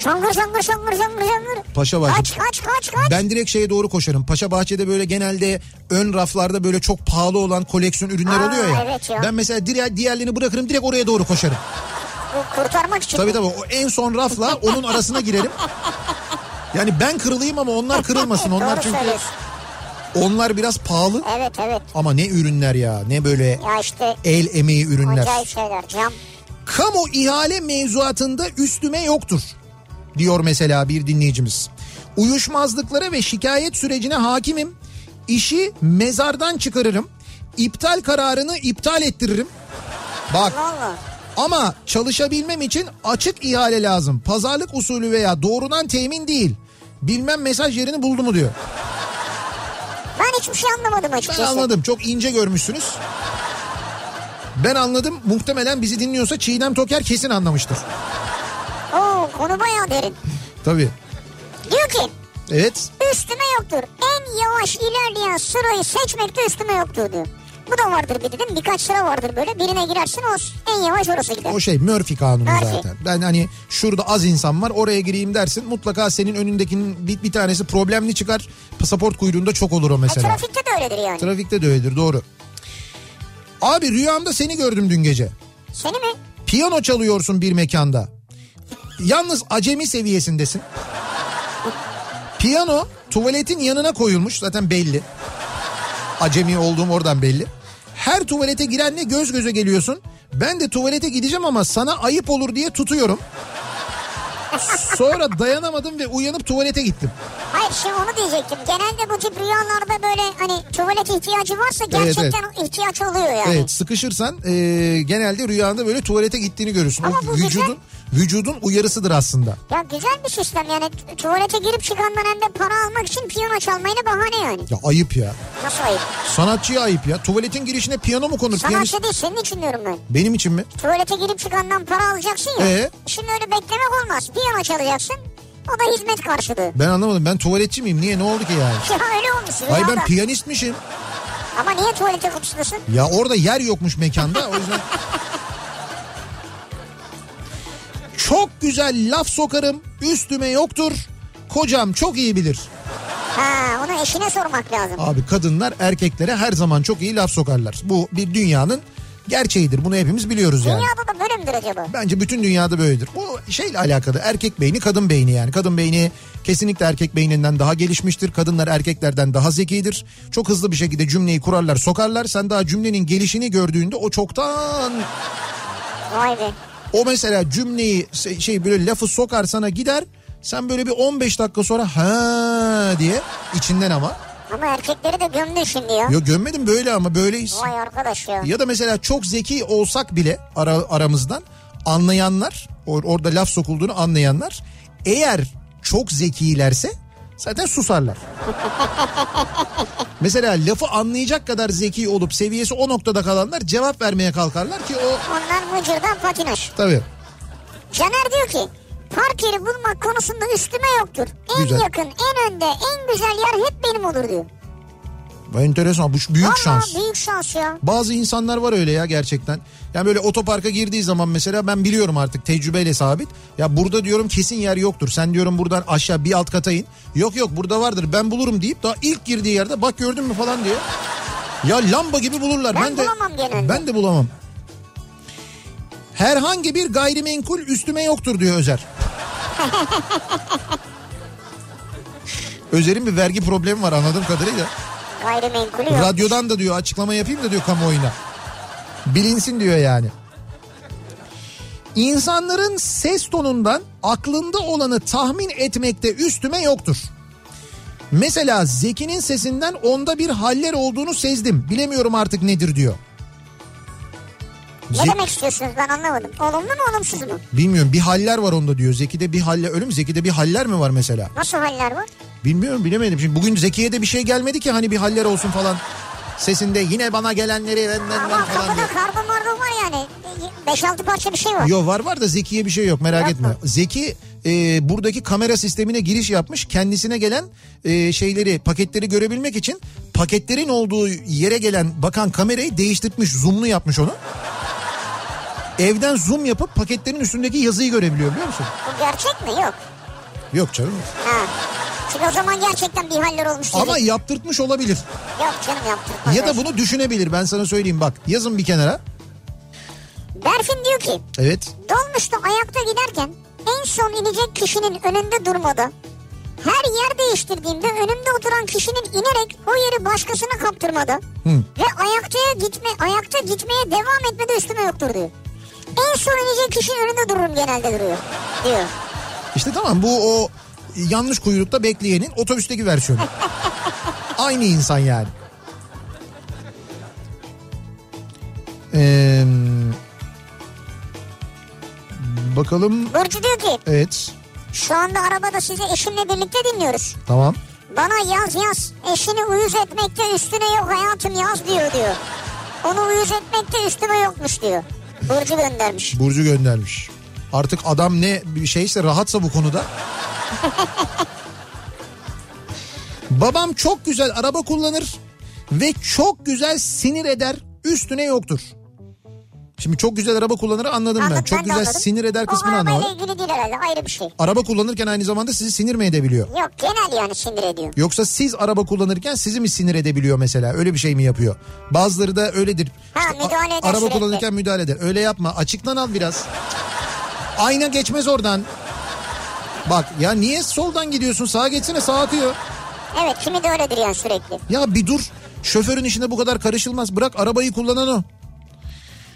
Şangır şangır şangır şangır şangır. Paşa Bahçe. Kaç kaç kaç kaç. Ben direkt şeye doğru koşarım. Paşa Bahçe'de böyle genelde ön raflarda böyle çok pahalı olan koleksiyon ürünler Aa, oluyor ya. evet ya. Ben mesela diğer, diğerlerini bırakırım direkt oraya doğru koşarım. Bu kurtarmak için. Tabii tabii o en son rafla onun arasına girerim. Yani ben kırılayım ama onlar kırılmasın. Onlar çünkü söylüyorsun. onlar biraz pahalı Evet evet. ama ne ürünler ya. Ne böyle Ya işte el emeği ürünler. acayip şeyler. Cam. Kamu ihale mevzuatında üstüme yoktur diyor mesela bir dinleyicimiz. Uyuşmazlıklara ve şikayet sürecine hakimim. İşi mezardan çıkarırım. İptal kararını iptal ettiririm. Bak Valla. ama çalışabilmem için açık ihale lazım. Pazarlık usulü veya doğrudan temin değil. Bilmem mesaj yerini buldu mu diyor. Ben hiçbir şey anlamadım Ben açıkçası. anladım çok ince görmüşsünüz. Ben anladım muhtemelen bizi dinliyorsa Çiğdem Toker kesin anlamıştır. Oo konu bayağı derin. Tabii. Diyor ki Evet. üstüme yoktur. En yavaş ilerleyen sırayı seçmekte üstüme yoktur diyor. Bu da vardır bir de değil mi? Birkaç sıra vardır böyle. Birine girersin o en yavaş orası gider. O şey Murphy kanunu Murphy. zaten. Ben hani şurada az insan var oraya gireyim dersin mutlaka senin önündekinin bir, bir tanesi problemli çıkar. Pasaport kuyruğunda çok olur o E, mesela. trafikte de öyledir yani. Trafikte de öyledir doğru. Abi rüyamda seni gördüm dün gece. Seni mi? Piyano çalıyorsun bir mekanda. Yalnız acemi seviyesindesin. Piyano tuvaletin yanına koyulmuş zaten belli. Acemi olduğum oradan belli. Her tuvalete girenle göz göze geliyorsun. Ben de tuvalete gideceğim ama sana ayıp olur diye tutuyorum. Sonra dayanamadım ve uyanıp tuvalete gittim. Hayır şimdi onu diyecektim. Genelde bu tip rüyalarda böyle hani tuvalet ihtiyacı varsa gerçekten ihtiyaç oluyor yani. Evet sıkışırsan e, genelde rüyanda böyle tuvalete gittiğini görürsün. Ama o bu vücudun vücudun uyarısıdır aslında. Ya güzel bir sistem yani tuvalete girip çıkandan hem de para almak için piyano çalmayla bahane yani. Ya ayıp ya. Nasıl ayıp? Sanatçıya ayıp ya. Tuvaletin girişine piyano mu konur? Piyanist... Sanatçı değil senin için diyorum ben. Benim için mi? Tuvalete girip çıkandan para alacaksın ya. Ee? Şimdi öyle beklemek olmaz. Piyano çalacaksın. O da hizmet karşılığı. Ben anlamadım. Ben tuvaletçi miyim? Niye? Ne oldu ki yani? Ya öyle olmuş Hayır ben piyanistmişim. Ama niye tuvalete kapısındasın? Ya orada yer yokmuş mekanda. O yüzden... Çok güzel laf sokarım. Üstüme yoktur. Kocam çok iyi bilir. Ha onu eşine sormak lazım. Abi kadınlar erkeklere her zaman çok iyi laf sokarlar. Bu bir dünyanın gerçeğidir. Bunu hepimiz biliyoruz yani. Dünyada da böyle midir acaba? Bence bütün dünyada böyledir. Bu şeyle alakalı erkek beyni kadın beyni yani. Kadın beyni kesinlikle erkek beyninden daha gelişmiştir. Kadınlar erkeklerden daha zekidir. Çok hızlı bir şekilde cümleyi kurarlar sokarlar. Sen daha cümlenin gelişini gördüğünde o çoktan Vay be. O mesela cümleyi şey böyle lafı sokar sana gider. Sen böyle bir 15 dakika sonra ha diye içinden ama. Ama erkekleri de gömdün şimdi ya. Yok gömmedim böyle ama böyleyiz. Vay arkadaş ya. Ya da mesela çok zeki olsak bile ara, aramızdan anlayanlar or- orada laf sokulduğunu anlayanlar eğer çok zekilerse zaten susarlar. mesela lafı anlayacak kadar zeki olup seviyesi o noktada kalanlar cevap vermeye kalkarlar ki o Onlar vıcırdan patinaj. tabii Caner diyor ki park yeri bulmak konusunda üstüme yoktur. En Güzel. yakın, en önde, en güzel yer hep benim olur diyor. Enteresan bu büyük Vallahi şans. büyük şans ya. Bazı insanlar var öyle ya gerçekten. Yani böyle otoparka girdiği zaman mesela ben biliyorum artık tecrübeyle sabit. Ya burada diyorum kesin yer yoktur. Sen diyorum buradan aşağı bir alt kata in. Yok yok burada vardır ben bulurum deyip daha ilk girdiği yerde bak gördün mü falan diye. Ya lamba gibi bulurlar. Ben de bulamam genelde. Ben de bulamam. Herhangi bir gayrimenkul üstüme yoktur diyor Özer. Özer'in bir vergi problemi var anladığım kadarıyla. Gayrimenkulü yok. Radyodan da diyor açıklama yapayım da diyor kamuoyuna. Bilinsin diyor yani. İnsanların ses tonundan aklında olanı tahmin etmekte üstüme yoktur. Mesela Zeki'nin sesinden onda bir haller olduğunu sezdim. Bilemiyorum artık nedir diyor. Ne Ze- demek istiyorsunuz ben anlamadım. Olumlu mu olumsuz mu? Bilmiyorum bir haller var onda diyor. Zeki'de bir haller öyle mi? Zeki'de bir haller mi var mesela? Nasıl haller var? Bilmiyorum bilemedim. Şimdi bugün Zeki'ye de bir şey gelmedi ki hani bir haller olsun falan. Sesinde yine bana gelenleri benden Ama ben falan diye. margo var yani. 5-6 parça bir şey var. Yo var var da Zeki'ye bir şey yok merak Yok etme. mu? Zeki e, buradaki kamera sistemine giriş yapmış. Kendisine gelen e, şeyleri paketleri görebilmek için paketlerin olduğu yere gelen bakan kamerayı değiştirmiş. Zoomlu yapmış onu. Evden zoom yapıp paketlerin üstündeki yazıyı görebiliyor biliyor musun? Bu gerçek mi? Yok. Yok canım. Ha. Çünkü o zaman gerçekten bir haller olmuş Ama diyecek. yaptırtmış olabilir. Yok canım yaptırmaz. Ya da bunu düşünebilir ben sana söyleyeyim bak. Yazın bir kenara. Berfin diyor ki Evet. dolmuşta ayakta giderken en son inecek kişinin önünde durmadı. Her yer değiştirdiğimde önümde oturan kişinin inerek o yeri başkasına kaptırmadı. Ve ayakta gitme ayakta gitmeye devam etmede üstüme yoktur diyor. En son inecek kişinin önünde dururum genelde duruyor diyor. İşte tamam bu o yanlış kuyrukta bekleyenin otobüsteki versiyonu. Aynı insan yani. Ee, bakalım. Burcu diyor ki Evet. şu anda arabada sizi eşimle birlikte dinliyoruz. Tamam. Bana yaz yaz eşini uyuz etmekte üstüne yok hayatım yaz diyor diyor. Onu uyuz etmekte üstüme yokmuş diyor. Burcu göndermiş. Burcu göndermiş. Artık adam ne bir şeyse rahatsa bu konuda. Babam çok güzel araba kullanır ve çok güzel sinir eder üstüne yoktur. Şimdi çok güzel araba kullanır anladım ben. Anladım, Çok de güzel anladım. sinir eder kısmını O arabayla anlamadım. ilgili değil herhalde ayrı bir şey. Araba kullanırken aynı zamanda sizi sinir mi edebiliyor? Yok genel yani sinir ediyor. Yoksa siz araba kullanırken sizi mi sinir edebiliyor mesela? Öyle bir şey mi yapıyor? Bazıları da öyledir. Ha, müdahale eder Araba sürekli. kullanırken müdahale eder. Öyle yapma. Açıktan al biraz. Ayna geçmez oradan. Bak ya niye soldan gidiyorsun? Sağa geçsene sağa akıyor. Evet kimi de öyledir yani sürekli. Ya bir dur. Şoförün işine bu kadar karışılmaz. Bırak arabayı kullanan o.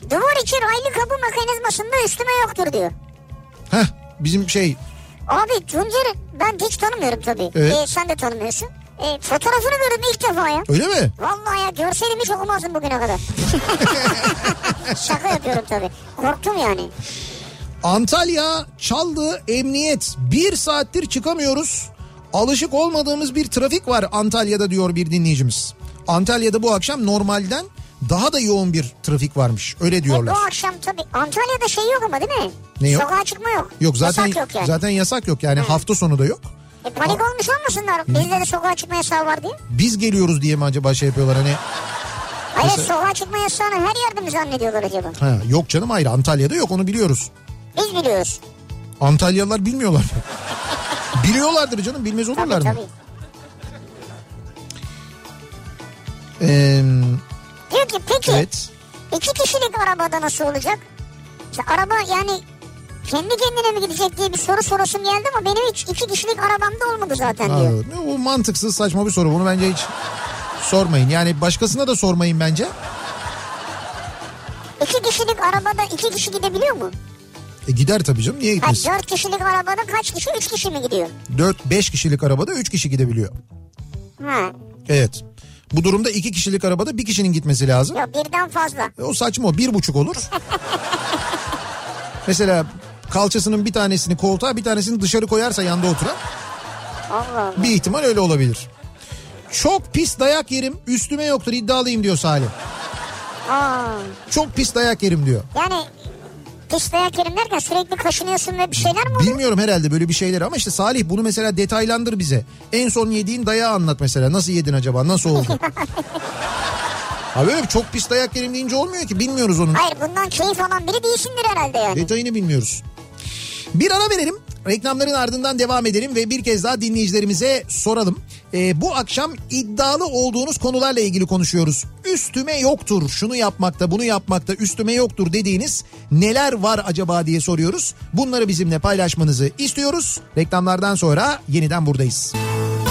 Duvar içi raylı kapı mekanizmasında üstüme yoktur diyor. Heh bizim şey Abi Tuncer'i ben hiç tanımıyorum tabii. Evet. Ee, sen de tanımıyorsun. Ee, fotoğrafını gördüm ilk defa ya. Öyle mi? Vallahi ya görseydim hiç okumazdım bugüne kadar. Şaka yapıyorum tabii. Korktum yani. Antalya çaldı emniyet. Bir saattir çıkamıyoruz. Alışık olmadığımız bir trafik var Antalya'da diyor bir dinleyicimiz. Antalya'da bu akşam normalden daha da yoğun bir trafik varmış. Öyle E, diyorlar. bu akşam tabii Antalya'da şey yok ama değil mi? Ne yok? Sokağa çıkma yok. Yok zaten Yasak yok yani. zaten yasak yok yani hafta sonu da yok. E, panik olmuş olmasınlar. Bizde de sokağa çıkma yasağı var diye. Biz geliyoruz diye mi acaba şey yapıyorlar hani? Hayır Mesela- sokağa çıkma yasağını her yerde mi zannediyorlar acaba? Ha, yok canım hayır Antalya'da yok onu biliyoruz. Biz biliyoruz. Antalyalılar bilmiyorlar. Biliyorlardır canım bilmez Tabii olurlar mı? tabii. Ee, Diyor ki peki evet. iki kişilik arabada nasıl olacak? İşte araba yani kendi kendine mi gidecek diye bir soru sorasım geldi ama benim hiç iki kişilik arabamda olmadı zaten Ha, diyor. bu mantıksız saçma bir soru bunu bence hiç sormayın. Yani başkasına da sormayın bence. İki kişilik arabada iki kişi gidebiliyor mu? E gider tabii canım niye Ha, gitmesin? dört kişilik arabada kaç kişi? Üç kişi mi gidiyor? 4-5 kişilik arabada 3 kişi gidebiliyor. Ha. Evet. Bu durumda 2 kişilik arabada bir kişinin gitmesi lazım. Yok birden fazla. E, o saçma o bir buçuk olur. Mesela kalçasının bir tanesini koltuğa bir tanesini dışarı koyarsa yanda oturan Allah Allah. bir ihtimal öyle olabilir. Çok pis dayak yerim üstüme yoktur iddialıyım diyor Salih. Aa. Çok pis dayak yerim diyor. Yani pis dayak yerim derken sürekli kaşınıyorsun ve bir şeyler mi oluyor? Bilmiyorum herhalde böyle bir şeyler ama işte Salih bunu mesela detaylandır bize. En son yediğin dayağı anlat mesela. Nasıl yedin acaba? Nasıl oldu? Abi öyle çok pis dayak yerim deyince olmuyor ki. Bilmiyoruz onun. Hayır bundan keyif alan biri değilsindir herhalde yani. Detayını bilmiyoruz. Bir ara verelim. Reklamların ardından devam edelim ve bir kez daha dinleyicilerimize soralım. Ee, bu akşam iddialı olduğunuz konularla ilgili konuşuyoruz. Üstüme yoktur, şunu yapmakta, bunu yapmakta üstüme yoktur dediğiniz neler var acaba diye soruyoruz. Bunları bizimle paylaşmanızı istiyoruz. Reklamlardan sonra yeniden buradayız. Bir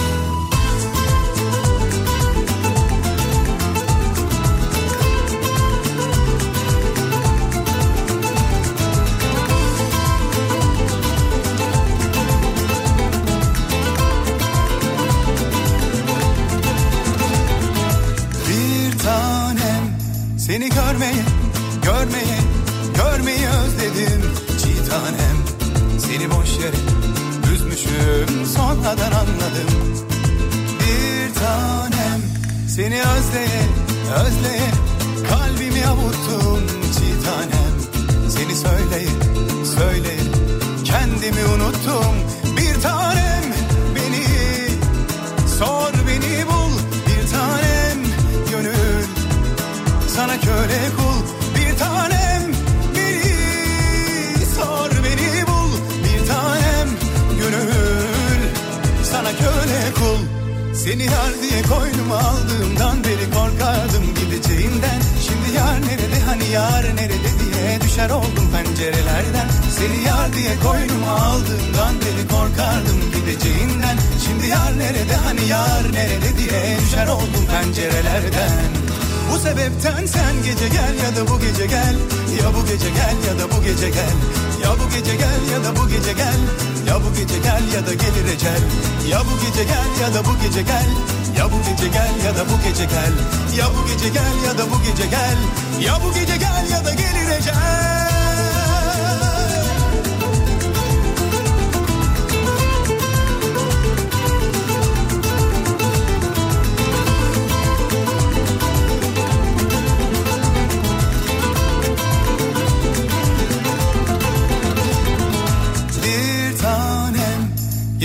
sonradan anladım. Bir tanem seni özleye, özleye kalbimi avuttum. Çiğ tanem seni söyleye, söyleye kendimi unuttum. Bir tanem beni Sor beni bul bir tanem gönül sana köle kul kul. Seni yar diye koynuma aldığımdan beri korkardım gideceğinden. Şimdi yar nerede hani yar nerede diye düşer oldum pencerelerden. Seni yar diye koynuma aldığımdan beri korkardım gideceğinden. Şimdi yar nerede hani yar nerede diye düşer oldum pencerelerden. Bu sebepten sen gece gel ya da bu gece gel. Ya bu gece gel ya da bu gece gel. Ya bu gece gel ya da bu gece gel Ya bu gece gel ya da gelir ecel. Ya bu gece gel ya da bu gece gel. Ya bu gece gel ya da bu gece gel. Ya bu gece gel ya da bu gece gel. Ya bu gece gel ya da gelir ecel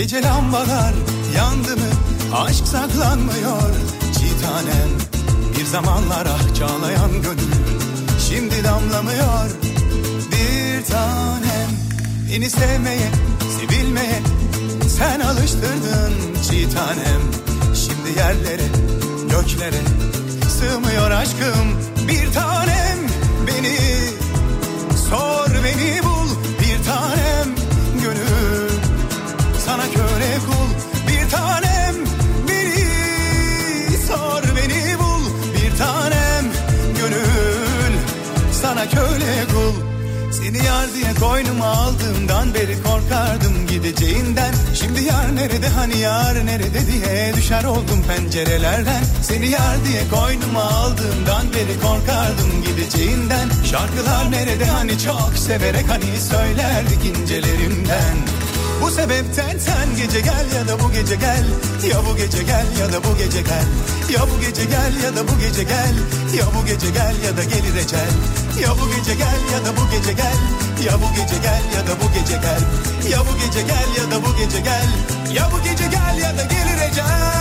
Gece lambalar yandı mı? Aşk saklanmıyor. Çiğ tanem bir zamanlar ah çağlayan gönül Şimdi damlamıyor. Bir tanem Beni sevmeye sevilmeye sen alıştırdın çiğ tanem. Şimdi yerlere göklere sığmıyor aşkım. Bir tanem Beni Sor beni bul köle kul. Seni yar diye koy koynuma aldığımdan beri korkardım gideceğinden. Şimdi yar nerede hani yar nerede diye düşer oldum pencerelerden. Seni yar diye koynuma aldığımdan beri korkardım gideceğinden. Şarkılar nerede hani çok severek hani söylerdik incelerimden. Bu sebepten sen gece gel ya da bu gece gel. Ya bu gece gel ya da bu gece gel. Ya bu gece gel ya da bu gece gel. Ya bu gece gel ya da gelir ecel Ya bu gece gel ya da bu gece gel. Ya bu gece gel ya da bu gece gel. Ya bu gece gel ya da bu gece gel. Ya bu gece gel ya da gelir ecel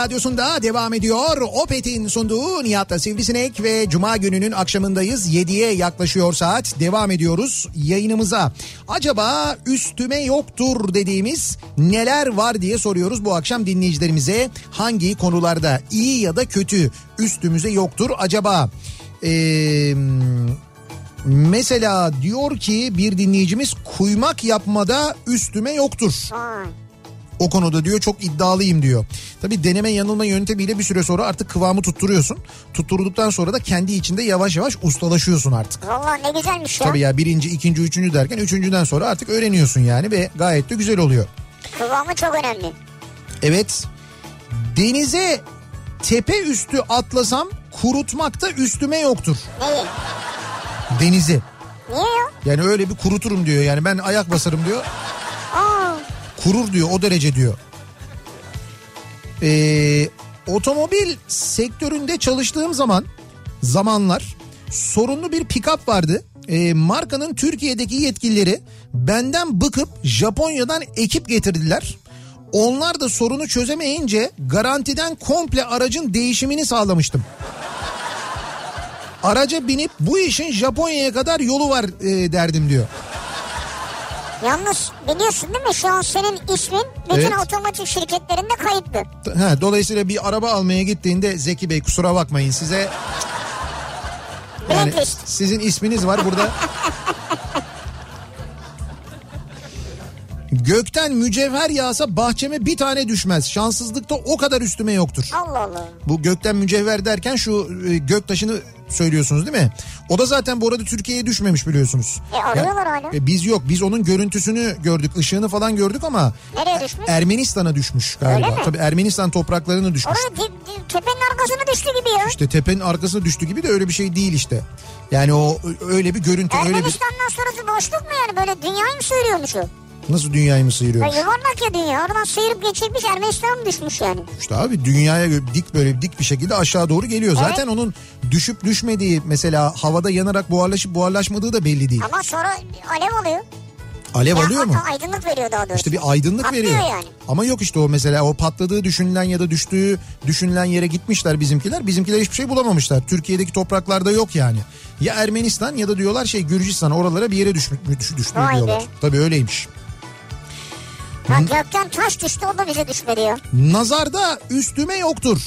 radyosunda devam ediyor. Opet'in sunduğu Nihat'la Sivrisinek ve Cuma gününün akşamındayız. 7'ye yaklaşıyor saat. Devam ediyoruz yayınımıza. Acaba üstüme yoktur dediğimiz neler var diye soruyoruz bu akşam dinleyicilerimize. Hangi konularda iyi ya da kötü üstümüze yoktur acaba? Eee... Mesela diyor ki bir dinleyicimiz kuymak yapmada üstüme yoktur. Vay. O konuda diyor çok iddialıyım diyor. Tabi deneme yanılma yöntemiyle bir süre sonra artık kıvamı tutturuyorsun. Tutturduktan sonra da kendi içinde yavaş yavaş ustalaşıyorsun artık. Valla ne güzelmiş ya. Tabii ya birinci, ikinci, üçüncü derken üçüncüden sonra artık öğreniyorsun yani ve gayet de güzel oluyor. Kıvamı çok önemli. Evet denize tepe üstü atlasam kurutmakta üstüme yoktur. Neyi? Denizi. Niye ya? Yani öyle bir kuruturum diyor yani ben ayak basarım diyor. Kurur diyor o derece diyor. Ee, otomobil sektöründe çalıştığım zaman zamanlar sorunlu bir pick-up vardı. Ee, markanın Türkiye'deki yetkilileri benden bıkıp Japonya'dan ekip getirdiler. Onlar da sorunu çözemeyince garantiden komple aracın değişimini sağlamıştım. Araca binip bu işin Japonya'ya kadar yolu var e, derdim diyor. Yalnız biliyorsun değil mi şu an senin ismin bütün Evet. otomotiv şirketlerinde kayıtlı. Ha, dolayısıyla bir araba almaya gittiğinde Zeki Bey kusura bakmayın size yani Blacklist. sizin isminiz var burada. Gökten mücevher yağsa bahçeme bir tane düşmez. Şanssızlıkta o kadar üstüme yoktur. Allah Allah. Bu gökten mücevher derken şu e, göktaşını söylüyorsunuz değil mi? O da zaten bu arada Türkiye'ye düşmemiş biliyorsunuz. E, arıyorlar hala. e, biz yok. Biz onun görüntüsünü gördük, ışığını falan gördük ama Nereye düşmüş? Ermenistan'a düşmüş galiba. Öyle mi? Tabii Ermenistan topraklarına düşmüş. Oraya tepenin arkasına düştü gibi ya. İşte tepenin arkasına düştü gibi de öyle bir şey değil işte. Yani o öyle bir görüntü öyle bir Ermenistan'dan sonrası boşluk mu yani böyle dünyayı mı sıyırıyormuş o? Nasıl dünyayı mı Ya sıyırıyormuş? yuvarlak ya dünya oradan sıyırıp geçirmiş Ermenistan'a mı düşmüş yani? İşte abi dünyaya dik böyle dik bir şekilde aşağı doğru geliyor. Evet. Zaten onun düşüp düşmediği mesela havada yanarak buharlaşıp buharlaşmadığı da belli değil. Ama sonra alev alıyor. Alev Ya alıyor mu? Aydınlık veriyor daha doğrusu. İşte bir aydınlık Patlıyor veriyor. yani. Ama yok işte o mesela o patladığı düşünülen ya da düştüğü düşünülen yere gitmişler bizimkiler. Bizimkiler hiçbir şey bulamamışlar. Türkiye'deki topraklarda yok yani. Ya Ermenistan ya da diyorlar şey Gürcistan oralara bir yere düşmüş, düş, düştü Vay be. diyorlar. Tabii öyleymiş. Ha, gökten taş düştü o da bize düşmedi ya. Nazarda üstüme yoktur.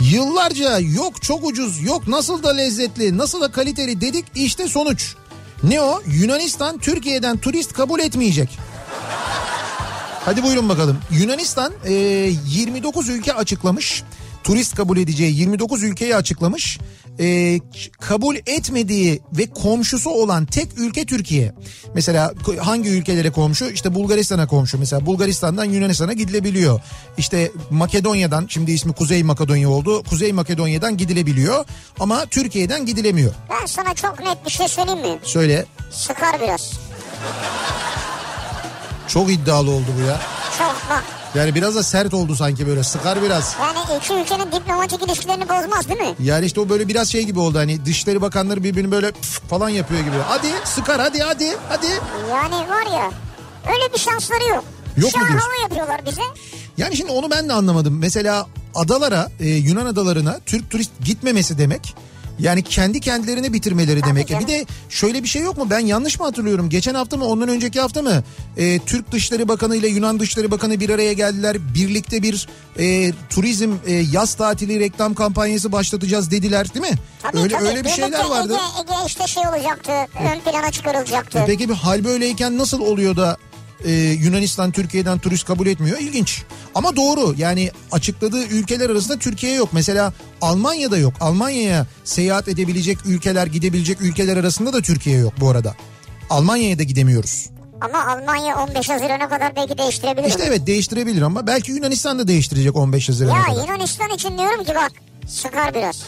Yıllarca yok çok ucuz, yok nasıl da lezzetli, nasıl da kaliteli dedik işte sonuç. Ne o? Yunanistan Türkiye'den turist kabul etmeyecek. Hadi buyurun bakalım. Yunanistan e, 29 ülke açıklamış. Turist kabul edeceği 29 ülkeyi açıklamış. E, kabul etmediği ve komşusu olan tek ülke Türkiye. Mesela hangi ülkelere komşu? İşte Bulgaristan'a komşu. Mesela Bulgaristan'dan Yunanistan'a gidilebiliyor. İşte Makedonya'dan şimdi ismi Kuzey Makedonya oldu. Kuzey Makedonya'dan gidilebiliyor. Ama Türkiye'den gidilemiyor. Ben sana çok net bir şey söyleyeyim mi? Söyle. Sıkar biraz. Çok iddialı oldu bu ya. Çok bak. Yani biraz da sert oldu sanki böyle. Sıkar biraz. Yani iki ülkenin diplomatik ilişkilerini bozmaz değil mi? Yani işte o böyle biraz şey gibi oldu hani dışişleri bakanları birbirini böyle falan yapıyor gibi. Hadi sıkar hadi hadi hadi. Yani var ya öyle bir şansları yok. Yok Şu mu diyorsun? yapıyorlar bize. Yani şimdi onu ben de anlamadım. Mesela adalara e, Yunan adalarına Türk turist gitmemesi demek Yani kendi kendilerini bitirmeleri Tabii demek. canım. Bir de şöyle bir şey yok mu? Ben yanlış mı hatırlıyorum? Geçen hafta mı ondan önceki hafta mı? e, Türk Dışişleri Bakanı ile Yunan Dışişleri Bakanı bir araya geldiler. Birlikte bir e, turizm e, yaz tatili reklam kampanyası başlatacağız dediler değil mi? Tabii öyle tabii. öyle bir şeyler vardı. Ege, Ege işte şey olacaktı. Ön plana çıkarılacaktı. E Peki bir hal böyleyken nasıl oluyor da e, Yunanistan Türkiye'den turist kabul etmiyor? İlginç. Ama doğru yani açıkladığı ülkeler arasında Türkiye yok. Mesela Almanya'da yok. Almanya'ya seyahat edebilecek ülkeler, gidebilecek ülkeler arasında da Türkiye yok bu arada. Almanya'ya da gidemiyoruz. Ama Almanya 15 Haziran'a kadar belki değiştirebilir. İşte evet değiştirebilir ama belki Yunanistan da değiştirecek 15 Haziran'a Ya kadar. Yunanistan için diyorum ki bak sıkar biraz.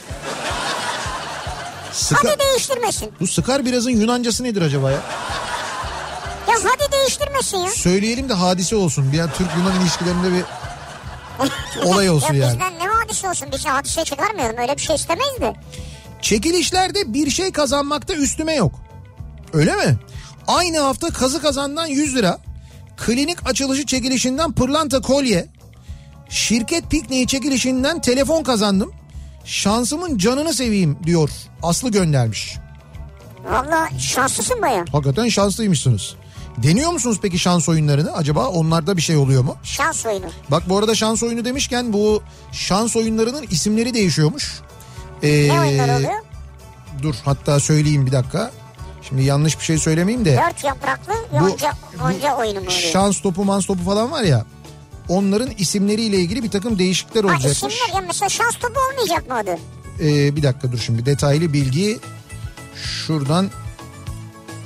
Sıkar, Hadi değiştirmesin. bu sıkar birazın Yunancası nedir acaba ya? Ya hadi değiştirmesin ya. Söyleyelim de hadise olsun. Bir an Türk-Yunan ilişkilerinde bir olay olsun ya yani. bizden ne hadise olsun biz hadise çıkarmıyorum öyle bir şey istemeyiz de. Çekilişlerde bir şey kazanmakta üstüme yok. Öyle mi? Aynı hafta kazı kazandan 100 lira, klinik açılışı çekilişinden pırlanta kolye, şirket pikniği çekilişinden telefon kazandım. Şansımın canını seveyim diyor. Aslı göndermiş. Valla şanslısın baya. Hakikaten şanslıymışsınız. Deniyor musunuz peki şans oyunlarını? Acaba onlarda bir şey oluyor mu? Şans oyunu. Bak bu arada şans oyunu demişken bu şans oyunlarının isimleri değişiyormuş. Ee, Ne oyunlar oluyor? Dur hatta söyleyeyim bir dakika. Şimdi yanlış bir şey söylemeyeyim de. Dört yapraklı yonca, yonca oyunu mu oluyor? Şans topu mans topu falan var ya. Onların isimleriyle ilgili bir takım değişiklikler Ha olacakmış. isimler ya mesela şans topu olmayacak mı adı? Ee, bir dakika dur şimdi detaylı bilgi şuradan.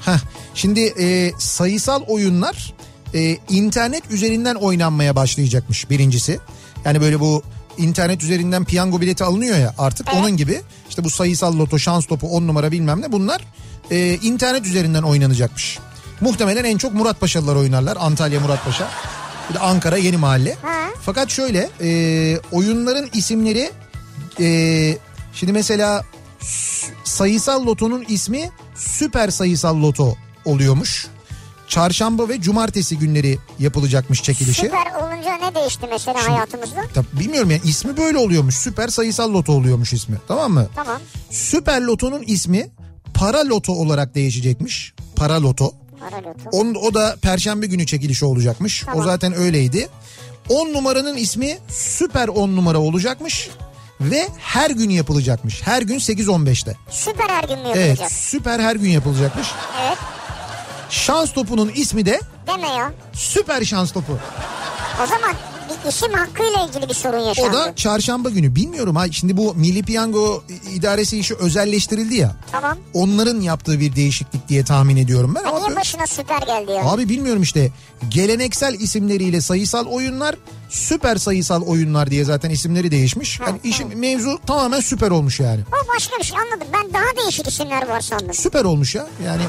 Heh, şimdi e, sayısal oyunlar e, internet üzerinden oynanmaya başlayacakmış birincisi. Yani böyle bu internet üzerinden piyango bileti alınıyor ya artık Evet. onun gibi. İşte bu sayısal loto, şans topu, on numara bilmem ne bunlar e, internet üzerinden oynanacakmış. Muhtemelen en çok Muratpaşalılar oynarlar. Antalya Muratpaşa. Bir de Ankara Yeni Mahalle. Ha. Fakat şöyle e, oyunların isimleri e, şimdi mesela sayısal lotonun ismi süper sayısal loto oluyormuş. Çarşamba ve cumartesi günleri yapılacakmış çekilişi. Süper olunca ne değişti mesela hayatımızda? Tabii bilmiyorum yani ismi böyle oluyormuş. Süper sayısal loto oluyormuş ismi. Tamam mı? Tamam. Süper lotonun ismi para loto olarak değişecekmiş. Para loto. Para loto. Onun, o da perşembe günü çekilişi olacakmış. Tamam. O zaten öyleydi. 10 numaranın ismi süper 10 numara olacakmış. Ve her gün yapılacakmış. Her gün 8-15'te. Süper her gün mü Evet yapılacak? süper her gün yapılacakmış. Evet. Şans topunun ismi de Deme ya. süper şans topu. O zaman isim hakkıyla ilgili bir sorun O yaşandı. da çarşamba günü. Bilmiyorum ha şimdi bu Milli Piyango idaresi işi özelleştirildi ya. Tamam. Onların yaptığı bir değişiklik diye tahmin ediyorum ben. Ha, niye başına süper geldi ya? Abi bilmiyorum işte geleneksel isimleriyle sayısal oyunlar süper sayısal oyunlar diye zaten isimleri değişmiş. Yani işin mevzu tamamen süper olmuş yani. O başka bir şey anladım. Ben daha değişik isimler var sandım. Süper olmuş ya. Yani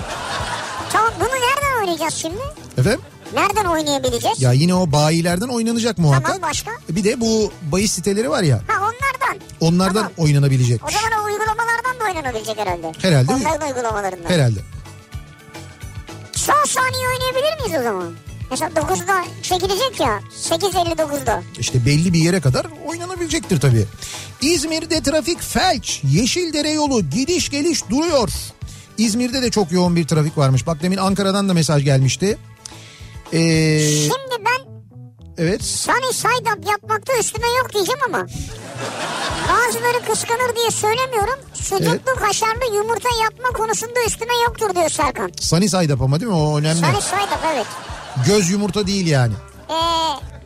Tamam bunu nereden oynayacağız şimdi? efendim Nereden oynayabileceğiz? ya yine o bayilerden oynanacak muhakkak. Tamam başka? Bir de bu bahis siteleri var ya Ha onlardan. onlardan Tamam. oynanabilecek. O zaman o uygulamalardan da oynanabilecek herhalde. Herhalde. Onların uygulamalarından. Herhalde. Son saniye oynayabilir miyiz o zaman? Mesela 9'da çekilecek ya. 8.59'da. İşte belli bir yere kadar oynanabilecektir tabii. İzmir'de trafik felç. Yeşildere yolu gidiş geliş duruyor. İzmir'de de çok yoğun bir trafik varmış. Bak demin Ankara'dan da mesaj gelmişti. Ee, Şimdi ben evet. Sunny side up yapmakta üstüme yok diyeceğim ama. Bazıları kıskanır diye söylemiyorum. Sucuklu Evet. kaşarlı yumurta yapma konusunda üstüme yoktur diyor Serkan. Sunny side up ama değil mi? O önemli. Sunny side up evet. Göz yumurta değil yani. Ee,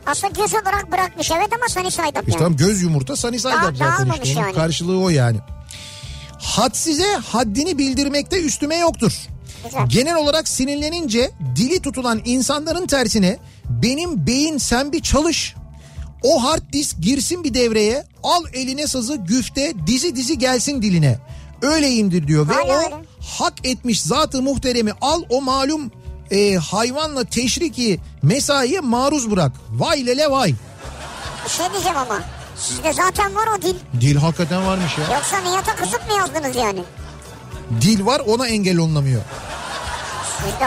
aslında göz olarak bırakmış evet ama sunny side up İşte yani. tamam göz yumurta sunny side up zaten işte. Yani. karşılığı o yani. Hadsize haddini bildirmekte üstüme yoktur. Güzel. Genel olarak sinirlenince dili tutulan insanların tersine benim beyin sen bir çalış. O hard disk girsin bir devreye al eline sazı güfte dizi dizi gelsin diline. Öyleyimdir diyor ve Hala o hak etmiş zatı muhteremi al o malum e, hayvanla teşriki mesaiye maruz bırak. Vay lele vay. Bir şey diyeceğim ama. Sizde zaten var o dil. Dil hakikaten varmış ya. Yoksa Nihat'a kızıp mı yazdınız yani? Dil var ona engel olunamıyor.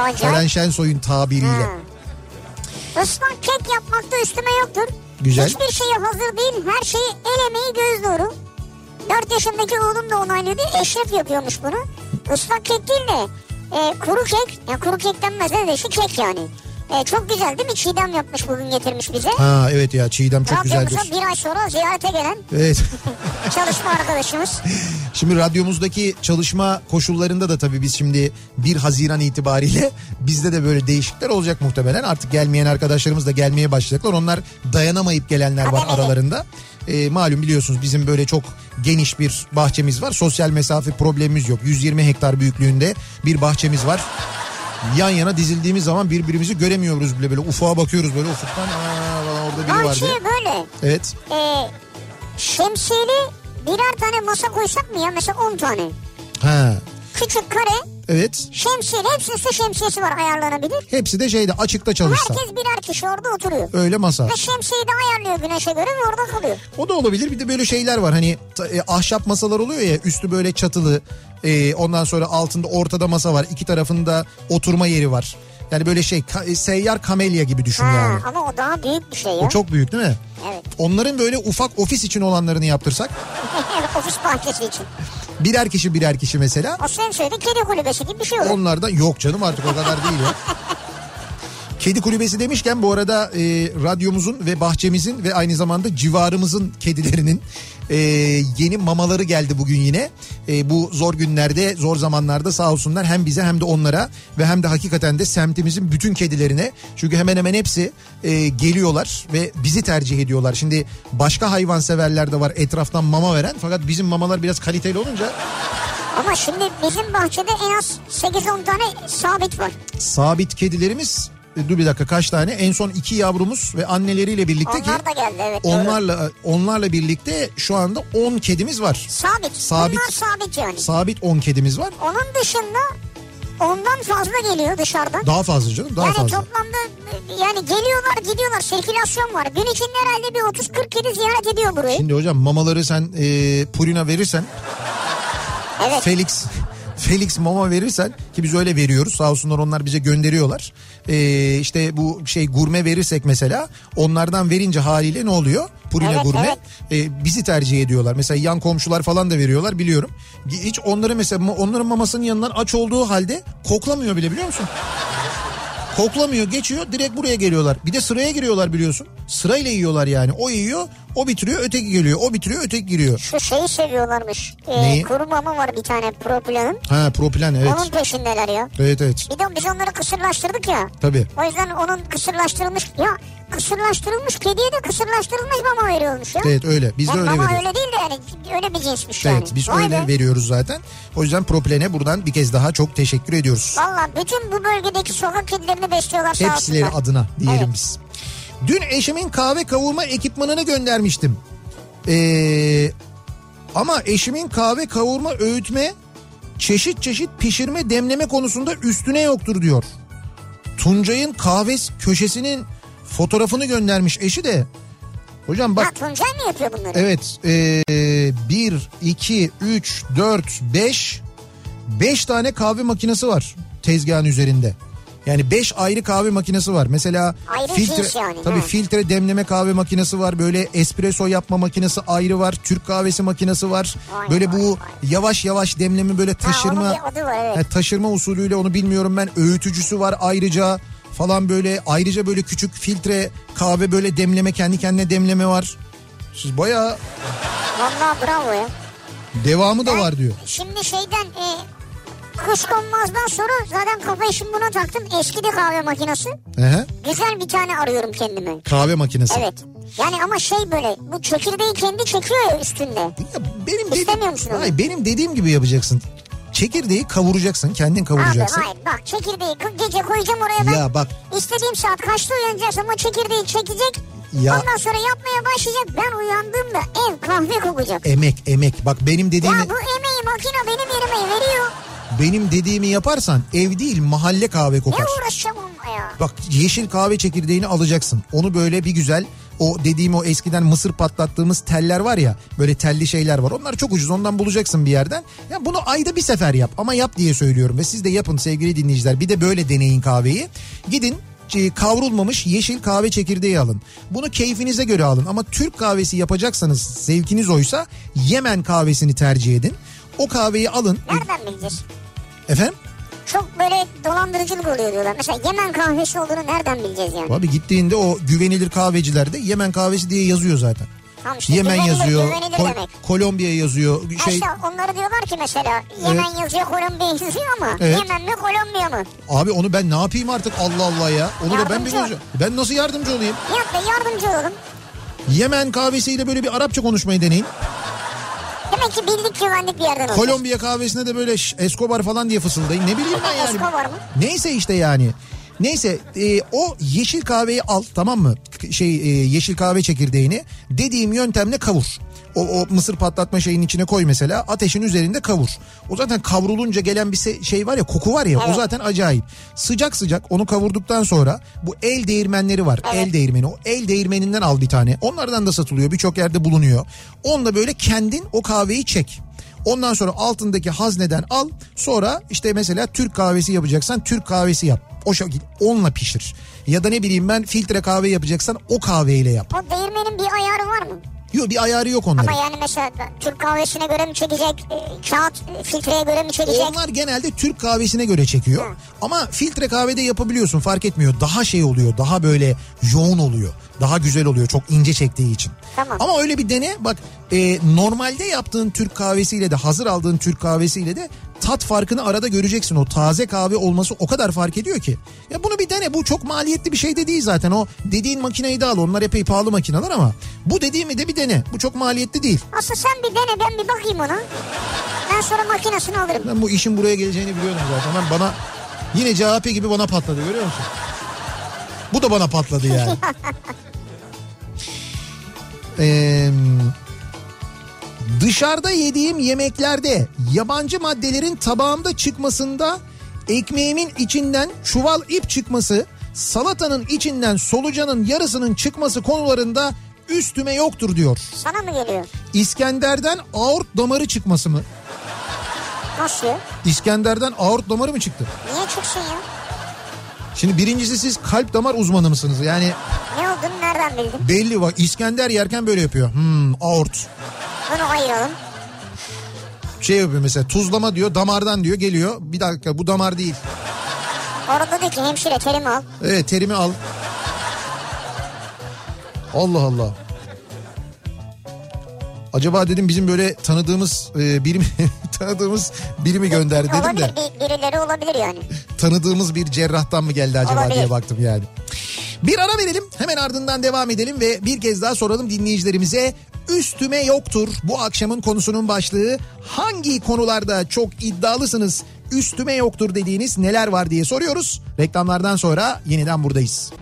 Acayip. Şensoy'un tabiriyle. Ha. Islak kek yapmakta üstüme yoktur. Güzel. Hiçbir şeye hazır değil. Her şeyi el emeği göz nuru. 4 yaşındaki oğlum da onaylıyordu. Eşref yapıyormuş bunu. Islak kek değil de e, kuru kek. Ya kuru kek denmez de şu kek yani. E, çok güzel değil mi? Çiğdem yapmış bugün getirmiş bize. Ha evet ya Çiğdem çok Radyomuza güzeldir. bir ay sonra ziyarete gelen Evet. çalışma arkadaşımız. Şimdi radyomuzdaki çalışma koşullarında da tabii biz şimdi 1 Haziran itibariyle bizde de böyle değişiklikler olacak muhtemelen. Artık gelmeyen arkadaşlarımız da gelmeye başlayacaklar. Onlar dayanamayıp gelenler var Hadi, aralarında. Ee, malum biliyorsunuz bizim böyle çok geniş bir bahçemiz var. Sosyal mesafe problemimiz yok. 120 hektar büyüklüğünde bir bahçemiz var. Yan yana dizildiğimiz zaman birbirimizi göremiyoruz bile böyle ufağa bakıyoruz böyle ufuktan aa, falan orada biri var diye. Böyle Evet. e, şemsiyeli birer tane masa koysak mı ya? Mesela 10 tane. Ha. Küçük kare Evet. şemsiyeli hepsinin su şemsiyesi var ayarlanabilir. Hepsi de şeyde açıkta çalışsa. Herkes birer kişi orada oturuyor. Öyle masa. Ve şemsiyeyi de ayarlıyor güneşe göre ve orada kalıyor. O da olabilir. Bir de böyle şeyler var. Hani e, ahşap masalar oluyor ya üstü böyle çatılı. e, ondan sonra altında ortada masa var. iki tarafında oturma yeri var. Yani böyle şey ka- e, seyyar kamelya gibi düşün Ha, yani. ama o daha büyük bir şey ya. O çok büyük değil mi? Evet. Onların böyle ufak ofis için olanlarını yaptırsak. Ofis bahçesi için. Birer kişi birer kişi mesela. O sen söyledi kedi kulübesi gibi bir şey olur. Onlardan yok canım artık o kadar değil ya. Kedi kulübesi demişken bu arada e, radyomuzun ve bahçemizin ve aynı zamanda civarımızın kedilerinin e, yeni mamaları geldi bugün yine. E, bu zor günlerde zor zamanlarda sağ olsunlar hem bize hem de onlara ve hem de hakikaten de semtimizin bütün kedilerine. Çünkü hemen hemen hepsi e, geliyorlar ve bizi tercih ediyorlar. Şimdi başka hayvan severler de var etraftan mama veren fakat bizim mamalar biraz kaliteli olunca Ama şimdi bizim bahçede en az 8-10 tane sabit var. sabit kedilerimiz e, dur bir dakika kaç tane en son iki yavrumuz ve anneleriyle birlikte ki Onlar da geldi evet. doğru. onlarla onlarla birlikte şu anda 10 kedimiz var. Sabit. Sabit. Bunlar sabit yani. Sabit 10 kedimiz var. Onun dışında ondan fazla geliyor dışarıdan. Daha fazla canım daha yani fazla. toplamda yani geliyorlar gidiyorlar sirkülasyon var. Gün içinde herhalde bir 30-40 kedi ziyaret ediyor burayı. Şimdi hocam mamaları sen e, Purina verirsen Evet. Felix Felix mama verirsen ki biz öyle veriyoruz sağ olsunlar onlar bize gönderiyorlar. Ee, işte bu şey gurme verirsek mesela onlardan verince haliyle ne oluyor? Purina Evet, gurme evet. Ee, bizi tercih ediyorlar. Mesela yan komşular falan da veriyorlar biliyorum. Hiç onları mesela onların mamasının yanından aç olduğu halde koklamıyor bile biliyor musun? Koklamıyor geçiyor direkt buraya geliyorlar. Bir de sıraya giriyorlar biliyorsun. Sırayla yiyorlar yani. O yiyor o bitiriyor öteki geliyor. O bitiriyor öteki giriyor. Şu şeyi seviyorlarmış. Ee, Neyi? kuru mama var bir tane propilanın. Ha propilen evet. Onun peşindeler ya. Evet evet Bir de biz onları kısırlaştırdık ya. tabii. O yüzden onun kısırlaştırılmış ya kısırlaştırılmış kediye de kısırlaştırılmış mama veriyormuş ya. Evet öyle biz de Yani öyle mama veriyoruz. öyle değil de yani öyle bir cinsmiş yani. Evet biz Vay öyle be. veriyoruz zaten. O yüzden Proplen'e buradan bir kez daha çok teşekkür ediyoruz. Valla bütün bu bölgedeki sokak kedilerini besliyorlar sağ Hepsileri olsunlar. adına diyelim Evet. biz. Dün eşimin kahve kavurma ekipmanını göndermiştim. Ee, ama eşimin kahve kavurma öğütme çeşit çeşit pişirme demleme konusunda üstüne yoktur diyor. Tuncay'ın kahve köşesinin fotoğrafını göndermiş eşi de. Hocam bak Ha Tuncay mı yapıyor bunları? Evet. Ee, 1, 2, 3, 4, 5. 5 tane kahve makinesi var tezgahın üzerinde. Yani 5 ayrı kahve makinesi var. Mesela Ayrı filtre cins yani, tabii ha. filtre demleme kahve makinesi var. Böyle espresso yapma makinesi ayrı var. Türk kahvesi makinesi var. Vay böyle vay bu vay. yavaş yavaş demleme böyle taşırma adı var, evet. Ha, taşırma usulüyle onu bilmiyorum ben. Öğütücüsü var ayrıca falan böyle ayrıca böyle küçük filtre kahve böyle demleme kendi kendine demleme var. Siz bayağı Valla bravo ya. devamı da var diyor. Şimdi şeyden e, kuşkonmazdan sonra zaten kafayı şimdi buna taktım. Eski de kahve makinesi. Ehe, Güzel bir tane arıyorum kendime. kahve makinesi. Evet. Yani ama şey böyle bu çekirdeği kendi çekiyor ya üstünde. Ya benim İstemiyor musun onu? Hayır, benim dediğim gibi yapacaksın. Çekirdeği kavuracaksın, kendin kavuracaksın. Abi hayır bak çekirdeği gece koyacağım oraya ben. Ya bak İstediğim saat kaçta uyanacaksam o çekirdeği çekecek. Ya- Ondan sonra yapmaya başlayacak. Ben uyandığımda ev kahve kokacak. emek emek. Bak benim dediğimi Ya bu emeği makine benim yerime veriyor. benim dediğimi yaparsan ev değil mahalle kahve Ne kokar. uğraşacağım onunla ya? Bak yeşil kahve çekirdeğini alacaksın. Onu böyle bir güzel o dediğim o eskiden mısır patlattığımız teller var ya böyle telli şeyler var. Onlar çok ucuz ondan bulacaksın bir yerden. Ya bunu ayda bir sefer yap ama yap diye söylüyorum ve siz de yapın sevgili dinleyiciler. Bir de böyle deneyin kahveyi. Gidin e, kavrulmamış yeşil kahve çekirdeği alın. Bunu keyfinize göre alın ama Türk kahvesi yapacaksanız zevkiniz oysa Yemen kahvesini tercih edin. O kahveyi alın. Nereden bileceğiz? Efendim? Çok böyle dolandırıcılık oluyor diyorlar. Mesela Yemen kahvesi olduğunu nereden bileceğiz yani? Abi gittiğinde o güvenilir kahvecilerde Yemen kahvesi diye yazıyor zaten. Tamam işte Yemen güvenilir, yazıyor, güvenilir Kol- demek. Kolombiya yazıyor. Şey, İşte onları diyorlar ki mesela Yemen yazıyor Kolombiya yazıyor ama Evet. Yemen mi Kolombiya mı? abi onu ben ne yapayım artık Allah Allah ya. Onu da ben Yardımcı bilmiyorum. Ben nasıl yardımcı olayım? Yok be yardımcı olalım. Yemen kahvesiyle böyle bir Arapça konuşmayı deneyin. Demek ki bildik güvenlik bir yerden olacak. Kolombiya kahvesine de böyle "Şş, Escobar falan diye fısıldayın. Ne bileyim ben yani. Escobar mı? Neyse işte yani. Neyse e, o yeşil kahveyi al tamam mı? Şey e, yeşil kahve çekirdeğini dediğim yöntemle kavur. O, o mısır patlatma şeyin içine koy mesela ateşin üzerinde kavur. O zaten kavrulunca gelen bir şey var ya koku var ya o Evet. zaten acayip. Sıcak sıcak onu kavurduktan sonra bu el değirmenleri var. El değirmeni o el değirmeninden al bir tane. Onlardan da satılıyor birçok yerde bulunuyor. Onunla böyle kendin o kahveyi çek. Ondan sonra altındaki hazneden al. Sonra işte mesela Türk kahvesi yapacaksan Türk kahvesi yap. O şekilde onunla pişir. Ya da ne bileyim ben filtre kahve yapacaksan o kahveyle yap. O değirmenin bir ayarı var mı? Yok bir ayarı yok onların. Ama yani mesela Türk kahvesine göre mi çekecek? e, Kağıt e, filtreye göre mi çekecek? Onlar genelde Türk kahvesine göre çekiyor. Ama filtre kahvede yapabiliyorsun fark etmiyor. Daha şey oluyor daha böyle yoğun oluyor. Daha güzel oluyor çok ince çektiği için. Tamam. Ama öyle bir dene bak e, normalde yaptığın Türk kahvesiyle de hazır aldığın Türk kahvesiyle de tat farkını arada göreceksin. O taze kahve olması o kadar fark ediyor ki. Ya bunu bir dene bu çok maliyetli bir şey de değil zaten. O dediğin makineyi de al onlar epey pahalı makineler ama bu dediğimi de bir dene. Bu çok maliyetli değil. Aslında sen bir dene ben bir bakayım ona. Ben sonra makinesini alırım. Ben bu işin buraya geleceğini biliyordum zaten. Ben bana yine CHP gibi bana patladı görüyor musun? Bu da bana patladı yani. Ee, dışarıda yediğim yemeklerde yabancı maddelerin tabağımda çıkmasında ekmeğimin içinden çuval ip çıkması, salatanın içinden solucanın yarısının çıkması konularında üstüme yoktur diyor. Sana mı geliyor? İskender'den aort damarı çıkması mı? Nasıl? İskender'den aort damarı mı çıktı? Niye çıksın ya? Şimdi birincisi siz kalp damar uzmanı mısınız? Yani Ne olduğunu nereden bildin? belli bak İskender yerken böyle yapıyor. Hmm aort. Bunu ayıralım. Şey yapıyor mesela tuzlama diyor damardan diyor geliyor. Bir dakika bu damar değil. Orada diyor ki hemşire terimi al. Evet terimi al. Allah Allah. Acaba dedim bizim böyle tanıdığımız e, biri mi tanıdığımız biri mi gönderdi dedim de olabilir bir, birileri olabilir yani. tanıdığımız bir cerrahtan mı geldi acaba Olabilir. diye baktım yani. Bir ara verelim hemen ardından devam edelim ve bir kez daha soralım dinleyicilerimize üstüme yoktur bu akşamın konusunun başlığı hangi konularda çok iddialısınız üstüme yoktur dediğiniz neler var diye soruyoruz. Reklamlardan sonra yeniden buradayız.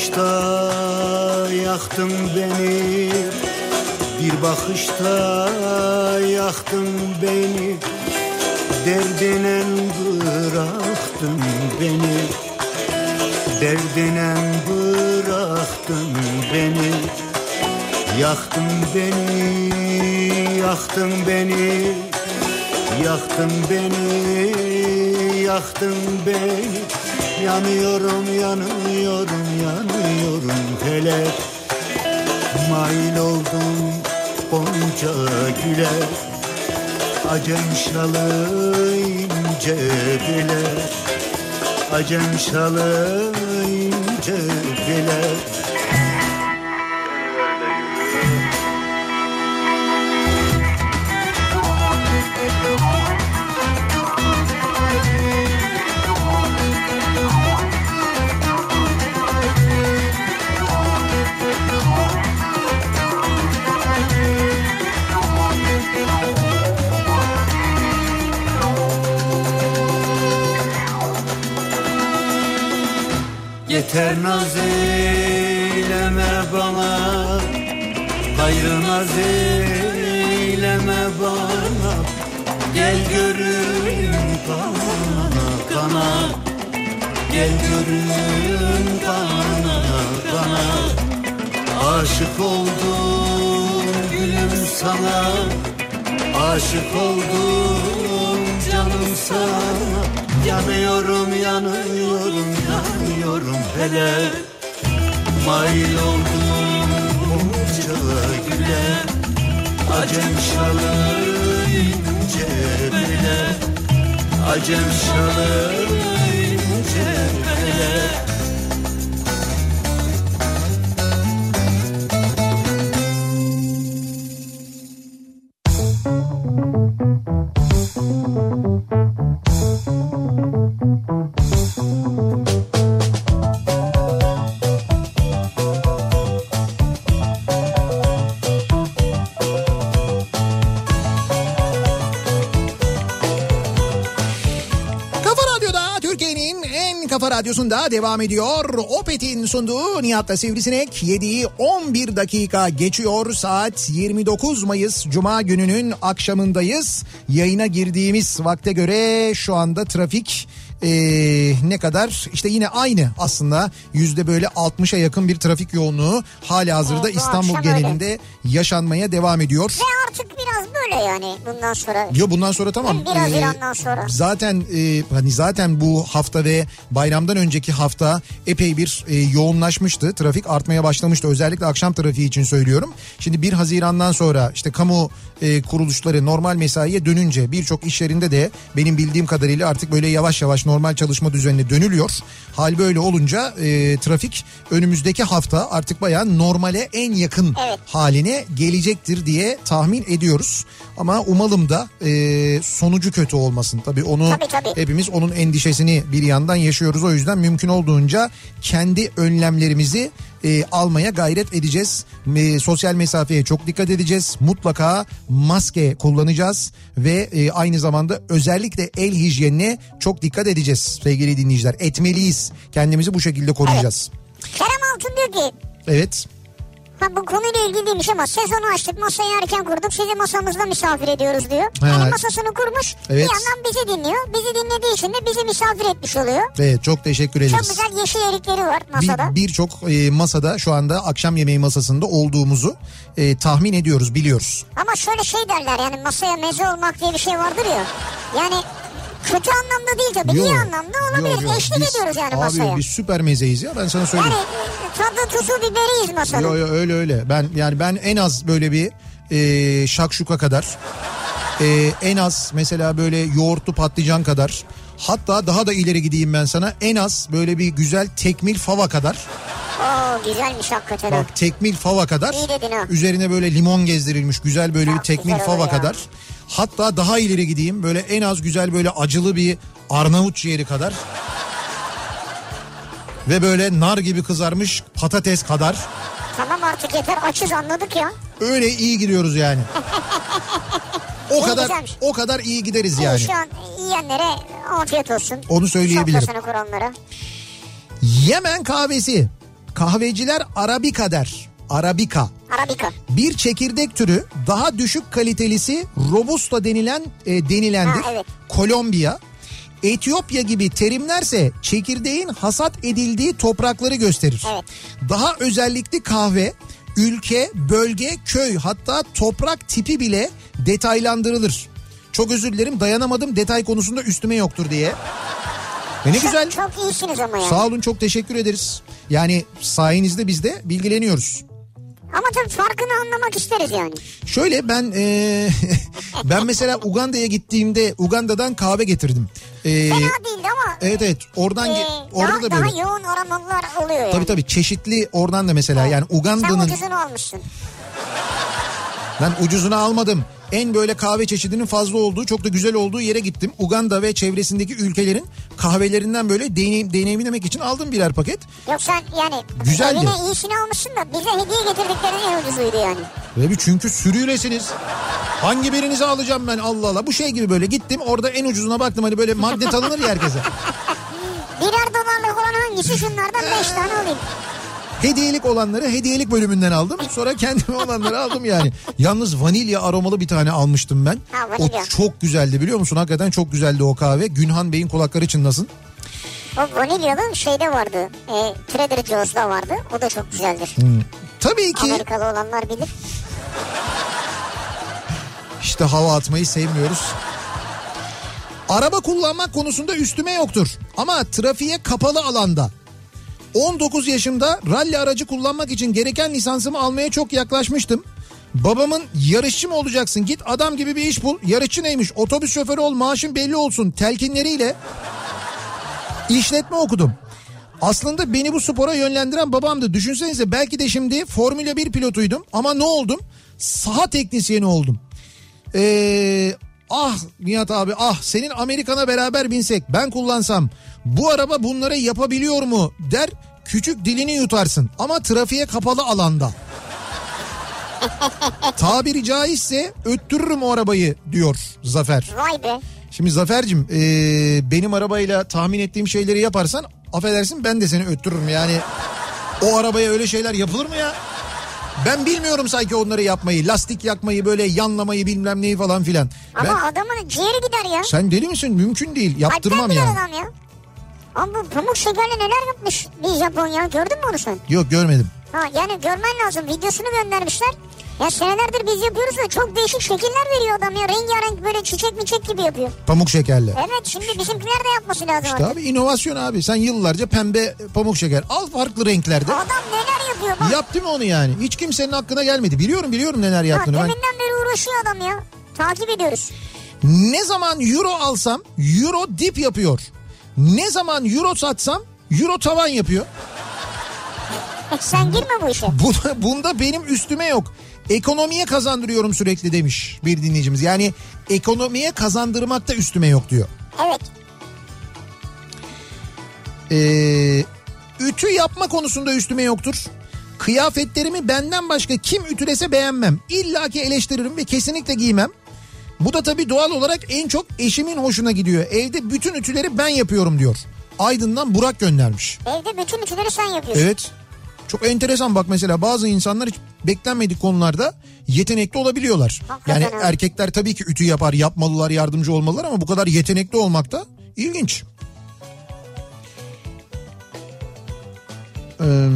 Bakışta yaktın beni. Bir bakışta yaktın beni. Derdine bıraktın beni. Derdine bıraktın beni. Yaktın beni, yaktın beni. Yaktın beni, yaktın beni. Yanıyorum, yanıyorum, yanıyorum hele Mail oldum Gonca güle. Acem şalı ince bile Acem şalı ince bile Yeter naz eyleme bana Gayrı naz eyleme bana. Gel görün kana kana Gel görün kana kana Aşık oldum gülüm sana. Aşık oldum canım sana. Yanıyorum yanıyorum yanıyorum hele. Mail oldum bunca güle Acem şalı bile Acem şalı bile Kafa radyosunda devam ediyor. Opet'in sunduğu Nihat'la Sivrisinek 7'yi 11 dakika geçiyor. Saat 29 Mayıs Cuma gününün akşamındayız. Yayına girdiğimiz vakte göre şu anda trafik ee, ne kadar işte yine aynı aslında yüzde böyle 60'a yakın bir trafik yoğunluğu hala hazırda Evet, bu İstanbul akşam öyle. genelinde yaşanmaya devam ediyor. Ve artık biraz böyle yani bundan sonra. Yo bundan sonra tamam. 1 Haziran'dan sonra. Zaten e, hani zaten bu hafta ve bayramdan önceki hafta epey bir e, yoğunlaşmıştı. Trafik artmaya başlamıştı. Özellikle akşam trafiği için söylüyorum. Şimdi 1 Haziran'dan sonra işte kamu e, kuruluşları normal mesaiye dönünce birçok iş yerinde de benim bildiğim kadarıyla artık böyle yavaş yavaş normal çalışma düzenine dönülüyor. Hal böyle olunca e, trafik önümüzdeki hafta artık bayağı normale en yakın Evet. haline gelecektir diye tahmin ediyoruz. Ama umalım da e, sonucu kötü olmasın. Tabii onu Tabii, tabii. hepimiz onun endişesini bir yandan yaşıyoruz. O yüzden mümkün olduğunca kendi önlemlerimizi e, almaya gayret edeceğiz. E, sosyal mesafeye çok dikkat edeceğiz. Mutlaka maske kullanacağız ve e, aynı zamanda özellikle el hijyenine çok dikkat edeceğiz sevgili dinleyiciler. Etmeliyiz. Kendimizi bu şekilde koruyacağız. Kerem Altun diyor ki Evet. Ha bu konuyla ilgili değilmiş ama sezonu açtık masayı erken kurduk sizi masamızda misafir ediyoruz diyor. Ha. Yani masasını kurmuş Evet. bir yandan bizi dinliyor. Bizi dinlediği için de bizi misafir etmiş oluyor. Evet çok teşekkür Çok ederiz. güzel yeşil erikleri var Bir- masada. Birçok e, masada şu anda akşam yemeği masasında olduğumuzu e, tahmin ediyoruz, biliyoruz. Ama şöyle şey derler yani masaya meze olmak diye bir şey vardır ya. Yani kötü anlamda değil tabii iyi anlamda olabilir. Yok, yok. Eşlik Biz- ediyoruz yani abi, masaya. Biz süper mezeyiz ya ben sana söyleyeyim. Yani e, tadı tuzu biberiyiz masanın. Yo, yo, öyle öyle. Ben yani ben en az böyle bir e, şakşuka kadar e, en az mesela böyle yoğurtlu patlıcan kadar hatta daha da ileri gideyim ben sana en az böyle bir güzel tekmil fava kadar Oo güzelmiş hakikaten. ha. bak tekmil fava kadar İyi dedin ha. üzerine böyle limon gezdirilmiş güzel böyle bir Çok tekmil güzel fava ya. kadar hatta daha ileri gideyim böyle en az güzel böyle acılı bir Arnavut ciğeri kadar ve böyle nar gibi kızarmış patates kadar Tamam artık yeter açız anladık ya. Öyle iyi gidiyoruz yani. O İyi kadar güzelmiş. o kadar iyi gideriz yani. Şu an yiyenlere afiyet olsun. Onu söyleyebilirim. Sofrasını kuranlara. Yemen kahvesi Kahveciler Arabika der. Arabika. Arabika. Bir çekirdek türü daha düşük kalitelisi Robusta denilen e, denilendir. Ha, evet. Kolombiya. Etiyopya gibi terimlerse çekirdeğin hasat edildiği toprakları gösterir. Evet. Daha özellikli kahve, ülke, bölge, köy hatta toprak tipi bile detaylandırılır. Çok özür dilerim dayanamadım detay konusunda üstüme yoktur diye. E ne güzel. Çok iyisiniz ama yani. Sağ olun çok teşekkür ederiz. Yani sayenizde biz de bilgileniyoruz. Ama tabii farkını anlamak isteriz yani. Şöyle ben e, ben mesela Uganda'ya gittiğimde Uganda'dan kahve getirdim. E, Fena değildi ama evet evet oradan e, orada daha, da böyle. daha yoğun aromalar oluyor yani. Tabii tabii çeşitli oradan da mesela yani Sen Uganda'nın ucuzunu almışsın. ben ucuzunu almadım. En böyle kahve çeşidinin fazla olduğu çok da güzel olduğu yere gittim. Uganda ve çevresindeki ülkelerin kahvelerinden böyle deneyim, deneyimlemek için aldım birer paket. Yok sen yani Güzeldi. evine iyisini almışsın da bize hediye getirdikleri en ucuzuydu yani. Bir çünkü sürüylesiniz. Hangi birinizi alacağım ben Allah Allah. Bu şey gibi böyle gittim orada en ucuzuna baktım hani böyle magnet alınır ya herkese. Birer dolarlık olan hangisi şunlardan beş tane alayım. Hediyelik olanları hediyelik bölümünden aldım. Sonra kendime olanları aldım yani. Yalnız vanilya aromalı bir tane almıştım ben. Ha, o çok güzeldi biliyor musun? Hakikaten çok güzeldi o kahve. Günhan Bey'in kulakları çınlasın. O vanilyalı şeyde vardı. E, Trader Joe's'da vardı. O da çok güzeldir. Tabii ki Amerikalı olanlar bilir. işte hava atmayı sevmiyoruz. Araba kullanmak konusunda üstüme yoktur. Ama trafiğe kapalı alanda 19 yaşımda ralli aracı kullanmak için gereken lisansımı almaya çok yaklaşmıştım. Babamın yarışçı mı olacaksın git adam gibi bir iş bul. Yarışçı neymiş otobüs şoförü ol maaşın belli olsun telkinleriyle işletme okudum. Aslında beni bu spora yönlendiren babamdı. Düşünsenize belki de şimdi Formula 1 pilotuydum ama ne oldum? Saha teknisyeni oldum. Ee, ah Nihat abi ah senin Amerikan'a beraber binsek ben kullansam bu araba bunları yapabiliyor mu der küçük dilini yutarsın ama trafiğe kapalı alanda. Tabiri caizse öttürürüm o arabayı diyor Zafer. Vay be. Şimdi Zafer'cim ee, benim arabayla tahmin ettiğim şeyleri yaparsan affedersin ben de seni öttürürüm yani. O arabaya öyle şeyler yapılır mı ya? Ben bilmiyorum sanki onları yapmayı. Lastik yakmayı böyle yanlamayı bilmem neyi falan filan. Ama Ben, adamın ciğeri gider ya. sen deli misin? Mümkün değil. Yaptırmam gider yani. adam ya. Ama bu pamuk şekerle neler yapmış bir Japon ya. Gördün mü onu sen? Yok görmedim. Ha, yani görmen lazım. Videosunu göndermişler. Ya senelerdir biz yapıyoruz da çok değişik şekiller veriyor adam ya. Rengarenk böyle çiçek miçek gibi yapıyor. Pamuk şekerle. Evet şimdi bizimkiler de yapması lazım İşte artık. abi inovasyon abi. Sen yıllarca pembe pamuk şeker. Al farklı renklerde. Adam neler yapıyor bak. Yap değil mi onu yani? Hiç kimsenin aklına gelmedi. Biliyorum biliyorum neler Ha, yaptığını. Ben deminden beri uğraşıyor adam ya. Takip ediyoruz. ne zaman euro alsam euro dip yapıyor. Ne zaman euro satsam euro tavan yapıyor. Sen girme bu işe. Bunda, bunda benim üstüme yok. Ekonomiye kazandırıyorum sürekli demiş bir dinleyicimiz. Yani ekonomiye kazandırmakta üstüme yok diyor. Evet. Ee, ütü yapma konusunda üstüme yoktur. Kıyafetlerimi benden başka kim ütülese beğenmem. İlla ki eleştiririm ve kesinlikle giymem. Bu da tabii doğal olarak en çok eşimin hoşuna gidiyor. Evde bütün ütüleri ben yapıyorum diyor. Aydın'dan Burak göndermiş. Evde bütün ütüleri sen yapıyorsun. Evet. Çok enteresan bak mesela bazı insanlar hiç beklenmedik konularda yetenekli olabiliyorlar. Hakikaten yani öyle. erkekler tabii ki ütü yapar, yapmalılar, yardımcı olmalılar ama bu kadar yetenekli olmak da ilginç. Ee,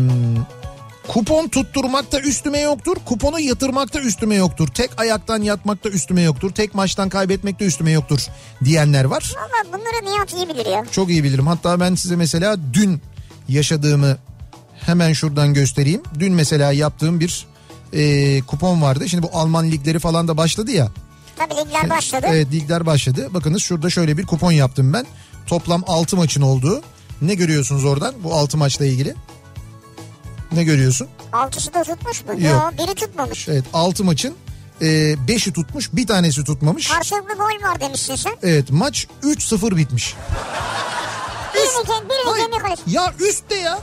kupon tutturmakta üstüme yoktur. Kuponu yatırmakta üstüme yoktur. Tek ayaktan yatmakta üstüme yoktur. Tek maçtan kaybetmekte üstüme yoktur diyenler var. Valla bunları Nihat iyi bilir ya. Çok iyi bilirim. Hatta ben size mesela dün yaşadığımı hemen şuradan göstereyim. Dün mesela yaptığım bir e, kupon vardı. Şimdi bu Alman ligleri falan da başladı ya. Tabii ligler başladı. Evet ligler başladı. Bakınız şurada şöyle bir kupon yaptım ben. Toplam 6 maçın olduğu. Ne görüyorsunuz oradan bu 6 maçla ilgili? Ne görüyorsun? Altısı da tutmuş mu? Yok. Yok biri tutmamış. Evet 6 maçın 5'i tutmuş bir tanesi tutmamış. Karşılıklı gol var demişsin sen. Evet maç 3-0 bitmiş. Birini Hayır, ya üst de ya.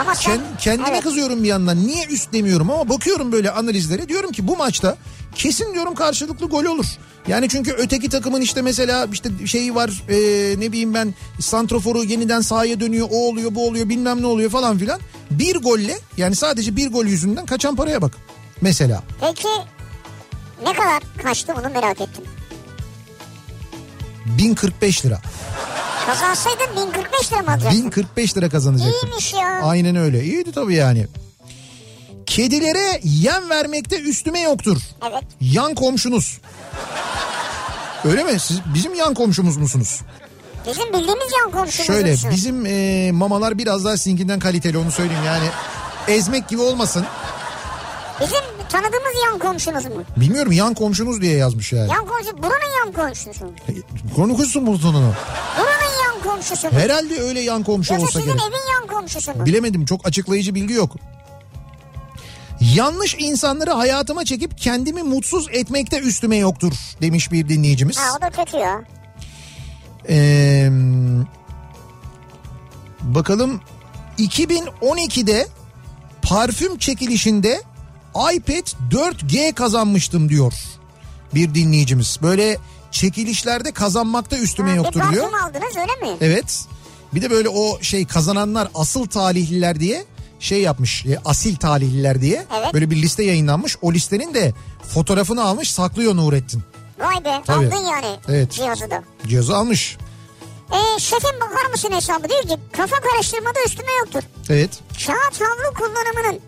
Ama sen... Kend- kendime Evet. kızıyorum bir yandan. Niye üst demiyorum ama bakıyorum böyle analizlere. Diyorum ki bu maçta kesin diyorum karşılıklı gol olur. Yani çünkü öteki takımın işte mesela işte şeyi var e, ne bileyim ben santroforu yeniden sahaya dönüyor o oluyor bu oluyor bilmem ne oluyor falan filan. Bir golle yani sadece bir gol yüzünden kaçan paraya bak mesela. Peki ne kadar kaçtı onu merak ettim. 1045 lira. Kazansaydın 1045 lira mı alacaktın? 1045 lira kazanacaktım. İyiymiş ya. Aynen öyle. İyiydi tabii yani. Kedilere yem vermekte üstüme yoktur. Evet. Yan komşunuz. Öyle mi? Siz bizim yan komşumuz musunuz? Bizim bildiğimiz yan komşumuz. Şöyle musun? bizim e, mamalar biraz daha sizinkinden kaliteli onu söyleyeyim yani. Ezmek gibi olmasın. Bizim tanıdığımız yan komşumuz mu? Bilmiyorum yan komşunuz diye yazmış yani. Yan komşu buranın yan komşusu. mu? Konu kuşsun bu sonunu. Buranın yan komşusu. mu? Herhalde öyle yan komşu Yoksa olsa sizin gerek. evin yan komşusu mu? Bilemedim çok açıklayıcı bilgi yok. Yanlış insanları hayatıma çekip kendimi mutsuz etmekte üstüme yoktur demiş bir dinleyicimiz. Ha o da kötü ya. Ee, bakalım 2012'de parfüm çekilişinde iPad 4G kazanmıştım diyor bir dinleyicimiz. Böyle çekilişlerde kazanmakta üstüme Ha, bir yoktur diyor. parfüm aldınız öyle mi? Evet. Bir de böyle o şey kazananlar asıl talihliler diye şey yapmış. e, Asil talihliler diye. Evet. Böyle bir liste yayınlanmış. O listenin de fotoğrafını almış saklıyor Nurettin. Vay be Tabii. aldın yani Evet. cihazı da. Cihazı almış. Ee, şefim bakar mısın hesabı diyor ki kafa karıştırmada üstüme yoktur. Evet. Kağıt havlu kullanımının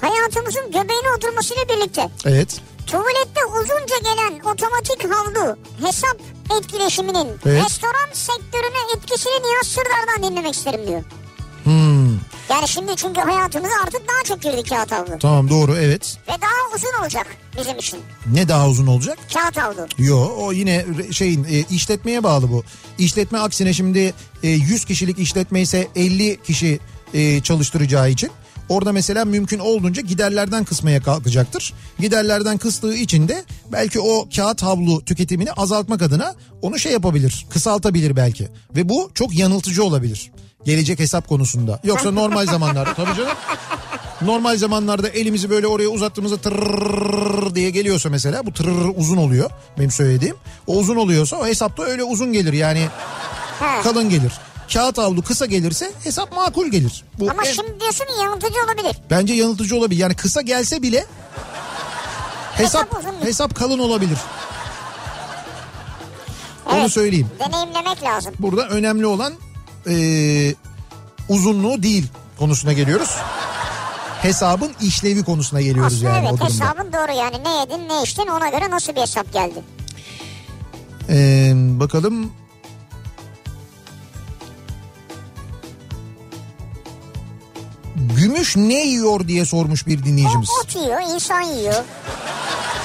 hayatımızın göbeğine oturmasıyla birlikte Evet. tuvalette uzunca gelen otomatik havlu hesap etkileşiminin Evet. restoran sektörüne etkisini Nihat Sırdar'dan dinlemek isterim diyor. Yani şimdi çünkü hayatımıza artık daha çok girdi kağıt havlu. tamam doğru evet. Ve daha uzun olacak bizim için Ne daha uzun olacak? kağıt havlu. Yo o yine şeyin e, işletmeye bağlı bu. İşletme aksine şimdi e, 100 kişilik işletme ise 50 kişi e, çalıştıracağı için orada mesela mümkün olduğunca giderlerden kısmaya kalkacaktır. Giderlerden kıstığı için de belki o kağıt havlu tüketimini azaltmak adına onu şey yapabilir, kısaltabilir belki. Ve bu çok yanıltıcı olabilir. Gelecek hesap konusunda. Yoksa normal zamanlarda tabii canım. Normal zamanlarda elimizi böyle oraya uzattığımızda tırrrr diye geliyorsa mesela bu tırrrr uzun oluyor benim söylediğim. O uzun oluyorsa o hesapta öyle uzun gelir yani kalın gelir. Kağıt havlu kısa gelirse hesap makul gelir. Bu Ama en- şimdi diyorsun yanıltıcı olabilir. bence yanıltıcı olabilir. Yani kısa gelse bile hesap Hesap hesap kalın olabilir. Onu Evet. söyleyeyim. Deneyimlemek lazım. Burada önemli olan eee, uzunluğu değil konusuna geliyoruz. Hesabın işlevi konusuna geliyoruz Aslında yani o evet durumda. hesabın doğru yani ne yedin ne içtin ona göre nasıl bir hesap geldi. Ee, bakalım. Gümüş ne yiyor diye sormuş bir dinleyicimiz. O ot yiyor, insan yiyor.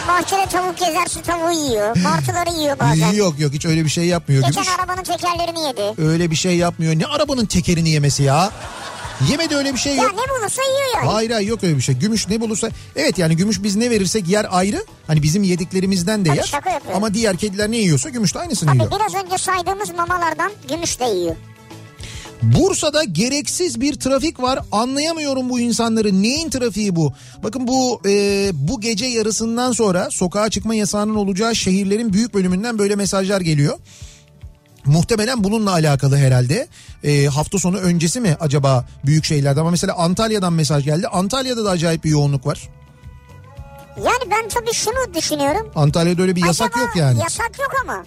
Bahçede tavuk gezerse tavuğu yiyor. Martıları yiyor bazen. Yok yok hiç öyle bir şey yapmıyor Geçen Gümüş. arabanın tekerlerini yedi. Öyle bir şey yapmıyor. Ne arabanın tekerini yemesi ya? Yemedi öyle bir şey Ya yok. ne bulursa yiyor yani. Hayır hayır yok öyle bir şey. Gümüş ne bulursa. Evet yani gümüş biz ne verirsek yer ayrı. Hani bizim yediklerimizden de Tabii yer. Ama diğer kediler ne yiyorsa gümüş de aynısını Tabii yiyor. biraz önce saydığımız mamalardan gümüş de yiyor. Bursa'da gereksiz bir trafik var. Anlayamıyorum bu insanları. Neyin trafiği bu? Bakın bu e, bu gece yarısından sonra sokağa çıkma yasağının olacağı şehirlerin büyük bölümünden böyle mesajlar geliyor. Muhtemelen bununla alakalı herhalde. E, hafta sonu öncesi mi acaba büyük şehirlerde? Ama mesela Antalya'dan mesaj geldi. Antalya'da da acayip bir yoğunluk var. Yani ben tabii şunu düşünüyorum. Antalya'da öyle bir yasak Acaba yok yani. Yasak yok ama.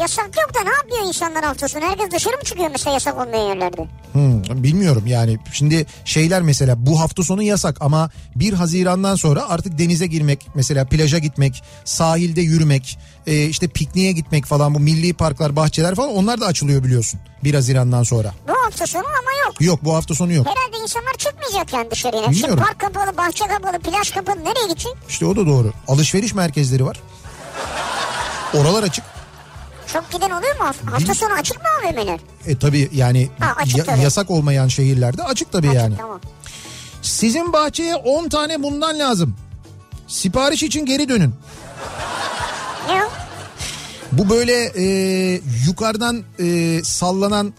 Yasak yok da ne yapıyor insanlar hafta sonu? Herkes dışarı mı çıkıyor mesela yasak olmayan yerlerde? Hmm, bilmiyorum yani şimdi şeyler mesela bu hafta sonu yasak ama 1 Haziran'dan sonra artık denize girmek mesela plaja gitmek sahilde yürümek e, işte pikniğe gitmek falan bu milli parklar bahçeler falan onlar da açılıyor biliyorsun 1 Haziran'dan sonra. Bu hafta sonu ama yok. Yok bu hafta sonu yok Herhalde insanlar çıkmayacak yani dışarıya. Şimdi Bilmiyorum. park kapalı, bahçe kapalı, plaj kapalı. Nereye gidecek? işte o da doğru alışveriş merkezleri var oralar açık Çok giden oluyor mu? Hafta, sonu açık mı AVM'ler? e tabi yani Ha, açık ya- tabii. yasak olmayan şehirlerde açık tabi yani. Tamam. Sizin bahçeye 10 tane bundan lazım. Sipariş için geri dönün. Ne o? Bu böyle e, yukarıdan e, sallanan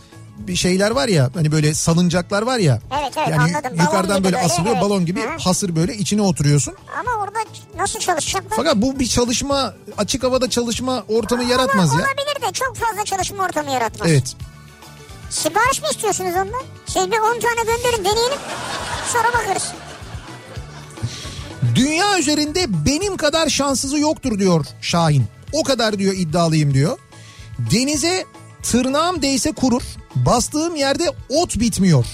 bir şeyler var ya hani böyle salıncaklar var ya. Evet, evet, yani anladım. Balon yukarıdan böyle asılıyor evet. balon gibi Hı. hasır böyle içine oturuyorsun. Ama orada nasıl çalışacaklar? Fakat bu bir çalışma açık havada çalışma ortamı yaratmaz Ama ya. Olabilir de çok fazla çalışma ortamı yaratmaz. Evet. Sipariş mi istiyorsunuz ondan? Siz bir 10 tane gönderin deneyelim. Sonra bakarız. Dünya üzerinde benim kadar şanssızı yoktur diyor Şahin. O kadar diyor iddialıyım diyor. Denize tırnağım değse kurur. Bastığım yerde ot bitmiyor.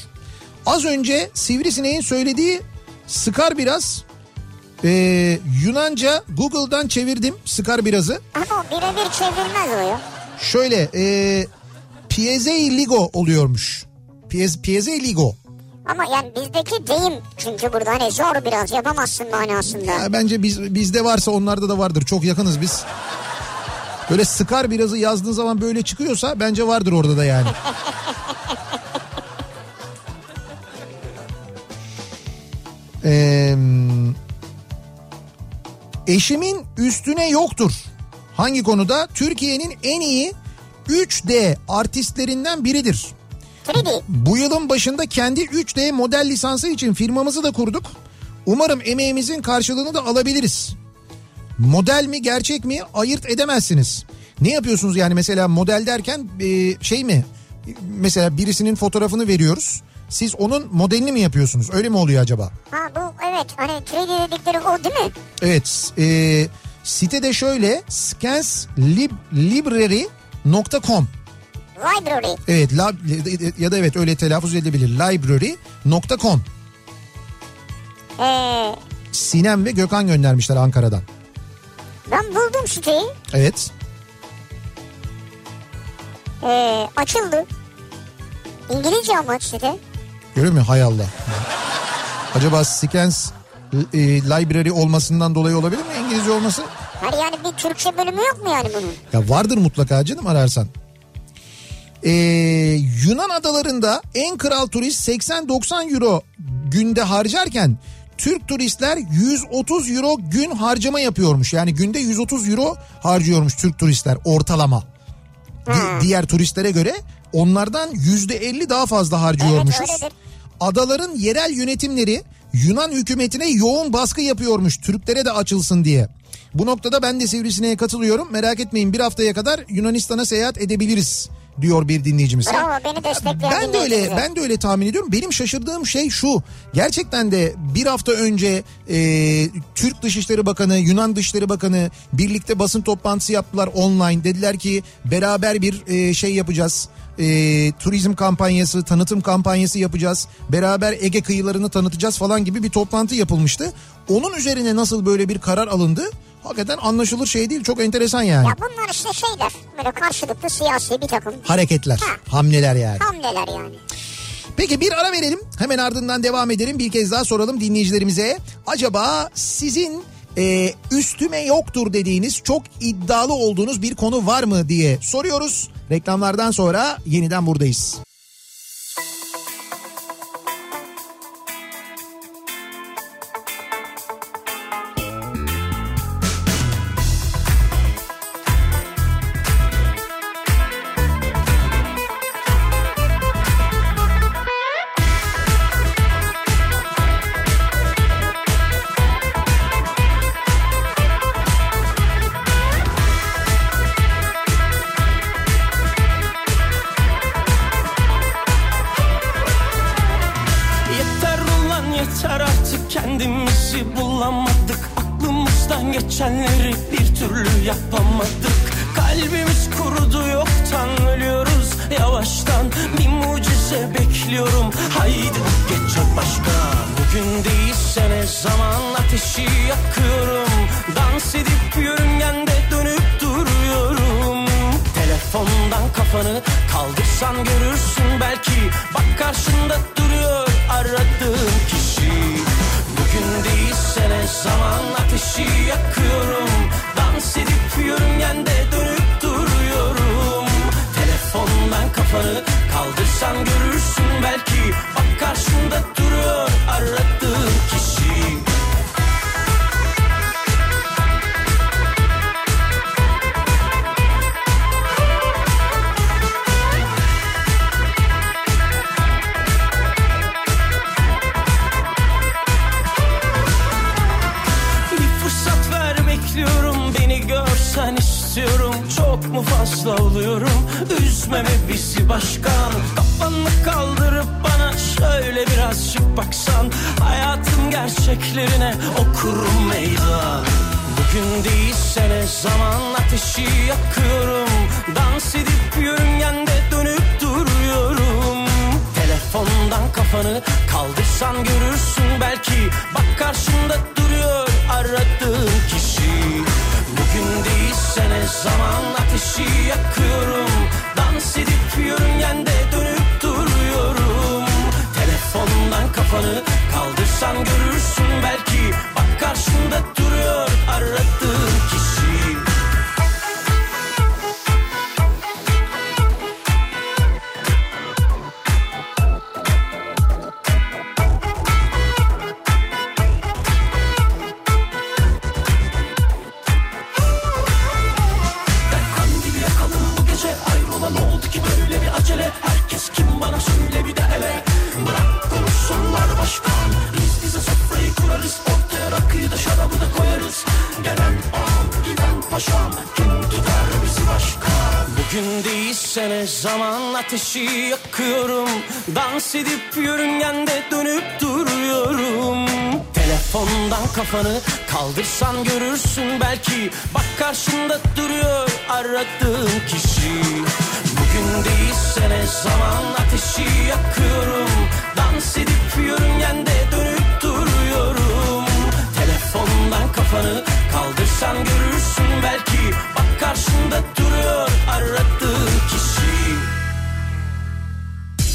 Az önce Sivrisineğin söylediği sıkar biraz. Ee, Yunanca Google'dan çevirdim sıkar birazı. Ama birebir çevrilmez o ya. Şöyle e, Piezei Ligo oluyormuş. Piez, Piezei Ligo. Ama yani bizdeki deyim çünkü burada hani zor biraz yapamazsın manasında. Ya bence biz bizde varsa onlarda da vardır. Çok yakınız biz. Böyle sıkar birazı yazdığın zaman böyle çıkıyorsa bence vardır orada da yani. Ee, eşimin üstüne yoktur. Hangi konuda? Türkiye'nin en iyi 3D artistlerinden biridir. 3D. Bu yılın başında kendi 3D model lisansı için firmamızı da kurduk. Umarım emeğimizin karşılığını da alabiliriz. Model mi gerçek mi ayırt edemezsiniz. Ne yapıyorsunuz yani mesela model derken e, şey mi? Mesela birisinin fotoğrafını veriyoruz. Siz onun modelini mi yapıyorsunuz? Öyle mi oluyor acaba? Ha bu evet hani 3D dedikleri o değil mi? Evet. E, sitede şöyle scanslib.library.com Library. Evet lab, ya da evet öyle telaffuz edilebilir. Library.com Ee, Sinem ve Gökhan göndermişler Ankara'dan. Ben buldum siteyi. Evet. Ee, açıldı. İngilizce ama site. Görüyor musun? Hay Allah. Acaba Scans e, Library olmasından dolayı olabilir mi İngilizce olması? Hani yani bir Türkçe bölümü yok mu yani bunun? Ya vardır mutlaka canım ararsan. Ee, Yunan adalarında en kral turist 80-90 euro günde harcarken Türk turistler 130 euro gün harcama yapıyormuş. Yani günde 130 euro harcıyormuş Türk turistler ortalama. Di- diğer turistlere göre onlardan %50 daha fazla harcıyormuşuz. Evet, öyledir. Adaların yerel yönetimleri Yunan hükümetine yoğun baskı yapıyormuş Türklere de açılsın diye. Bu noktada ben de Sivrisine'ye katılıyorum. Merak etmeyin bir haftaya kadar Yunanistan'a seyahat edebiliriz diyor bir dinleyicimiz. Bravo beni destekleyen Ben de öyle ben de öyle tahmin ediyorum. Benim şaşırdığım şey şu. Gerçekten de bir hafta önce e, Türk Dışişleri Bakanı, Yunan Dışişleri Bakanı birlikte basın toplantısı yaptılar online. Dediler ki beraber bir e, şey yapacağız. E, turizm kampanyası, tanıtım kampanyası yapacağız. Beraber Ege kıyılarını tanıtacağız falan gibi bir toplantı yapılmıştı. Onun üzerine nasıl böyle bir karar alındı? Hakikaten anlaşılır şey değil. Çok enteresan yani. Ya bunlar işte şeyler böyle karşılıklı siyasi bir takım Hareketler, Ha. hamleler yani. hamleler yani. Peki bir ara verelim. Hemen ardından devam edelim. Bir kez daha soralım dinleyicilerimize. Acaba sizin e, üstüme yoktur dediğiniz çok iddialı olduğunuz bir konu var mı diye soruyoruz. Reklamlardan sonra yeniden buradayız. Ateşi yakıyorum. Dans edip yörüngende dönüp duruyorum. Telefondan kafanı kaldırsan görürsün belki. Bak karşında duruyor aradığın kişi. Bugün değilse ne zaman ateşi yakıyorum. Dans edip yörüngende dönüp duruyorum. Telefondan kafanı kaldırsan görürsün belki. Bak karşında duruyor aradığın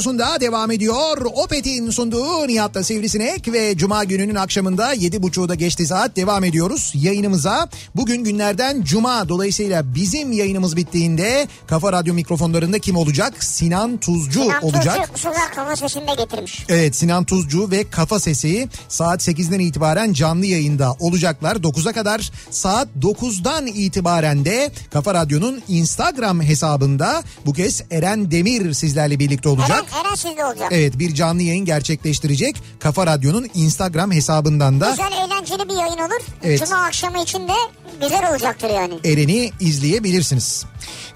Radyosunda devam ediyor. Opet'in sunduğu Nihat'la Sivrisinek ve Cuma gününün akşamında 7.30'da da geçti saat devam ediyoruz yayınımıza. Bugün günlerden Cuma dolayısıyla bizim yayınımız bittiğinde Kafa Radyo mikrofonlarında kim olacak? Sinan Tuzcu Sinan olacak. Tuzcu Sular Kafa Sesi'nde getirmiş. Evet Sinan Tuzcu ve Kafa Sesi saat 8'den itibaren canlı yayında olacaklar. 9'a kadar saat 9'dan itibaren de Kafa Radyo'nun Instagram hesabında bu kez Eren Demir sizlerle birlikte olacak. Eren sizde olacak. Evet bir canlı yayın gerçekleştirecek. Kafa Radyo'nun Instagram hesabından da Güzel eğlenceli bir yayın olur. Evet. Cuma akşamı için de güzel olacaktır yani. Eren'i izleyebilirsiniz.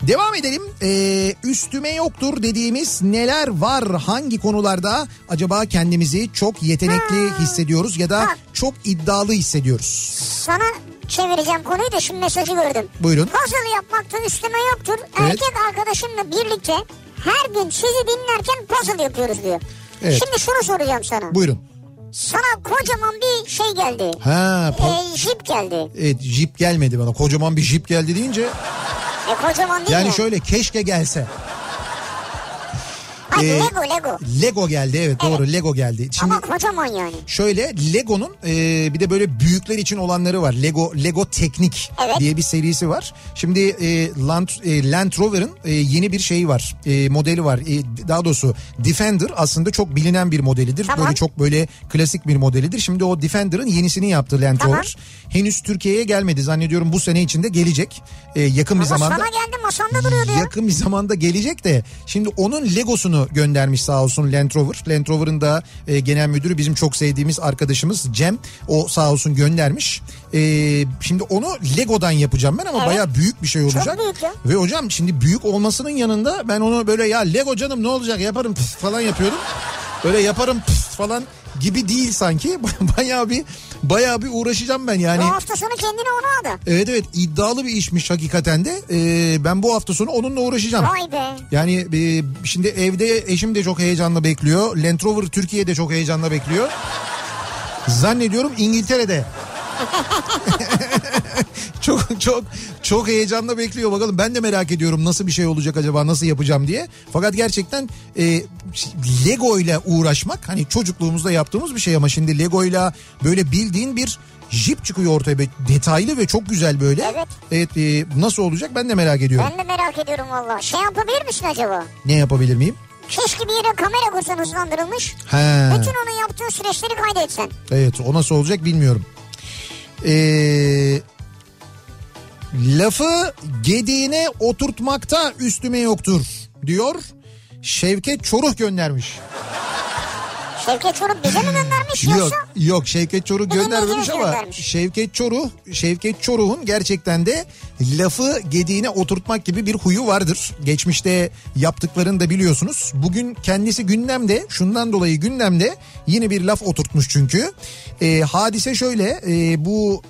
Devam edelim. Ee, üstüme yoktur dediğimiz neler var? Hangi konularda acaba kendimizi çok yetenekli hissediyoruz ya da Ha. çok iddialı hissediyoruz? Sana çevireceğim konuyu da şimdi mesajı gördüm. Buyurun. Puzzle yapmakta üstüme yoktur. Evet. Erkek arkadaşımla birlikte her gün sizi dinlerken puzzle yapıyoruz diyor. Evet. Şimdi şunu soracağım sana. Buyurun. Sana kocaman bir şey geldi. Ha, pa- Ee, jip geldi. evet jip gelmedi bana. Kocaman bir jip geldi deyince E kocaman değil yani mi? şöyle keşke gelse. Hadi Ee, Lego Lego. Lego geldi evet doğru Lego geldi. Şimdi Ama kocaman yani. Şöyle Lego'nun e, bir de böyle büyükler için olanları var. Lego Lego Teknik Evet. diye bir serisi var. Şimdi e, Land, e, Land Rover'ın e, yeni bir şeyi var. E, modeli var. E, daha doğrusu Defender aslında çok bilinen bir modelidir. Tamam. Böyle çok böyle klasik bir modelidir. Şimdi o Defender'ın yenisini yaptı Land Tamam. Rover. Henüz Türkiye'ye gelmedi. Zannediyorum bu sene içinde gelecek. E, yakın bir Ama zamanda. sana geldi masanda duruyordu ya. Yakın bir zamanda gelecek de şimdi onun Legosunu göndermiş sağ olsun Land Rover. Land Rover'ın da e, genel müdürü bizim çok sevdiğimiz arkadaşımız Cem. O sağ olsun göndermiş. E, şimdi onu Lego'dan yapacağım ben ama Evet. bayağı büyük bir şey olacak. büyük ya. Ve hocam şimdi büyük olmasının yanında ben onu böyle ya Lego canım ne olacak yaparım falan yapıyordum. Böyle yaparım pıs falan gibi değil sanki. bayağı bir bayağı bir uğraşacağım ben yani. Bu hafta sonu kendine onu aldı. Evet evet iddialı bir işmiş hakikaten de. Ee, ben bu hafta sonu onunla uğraşacağım. Vay be. Yani e, şimdi evde eşim de çok heyecanla bekliyor. Land Rover Türkiye'de çok heyecanla bekliyor. Zannediyorum İngiltere'de. çok çok çok heyecanla bekliyor bakalım. Ben de merak ediyorum nasıl bir şey olacak acaba nasıl yapacağım diye. Fakat gerçekten e, Lego ile uğraşmak hani çocukluğumuzda yaptığımız bir şey ama şimdi Lego ile böyle bildiğin bir jip çıkıyor ortaya. Detaylı ve çok güzel böyle. Evet. Evet e, nasıl olacak ben de merak ediyorum. Ben de merak ediyorum valla. Şey yapabilir misin acaba? Ne yapabilir miyim? Keşke bir yere kamera kursan hızlandırılmış. He. Bütün onun yaptığı süreçleri kaydetsen. Evet o nasıl olacak bilmiyorum. Ee, lafı gediğine oturtmakta üstüme yoktur diyor. Şevket Çoruh göndermiş. Şevket Çoruh bize mi göndermiş Yok yoksa? yok Şevket Çoruh göndermemiş ama göndermiş. Şevket Çoruh Şevket Çoruh'un gerçekten de lafı gediğine oturtmak gibi bir huyu vardır. Geçmişte yaptıklarını da biliyorsunuz. Bugün kendisi gündemde şundan dolayı gündemde yine bir laf oturtmuş çünkü. Ee, hadise şöyle e, bu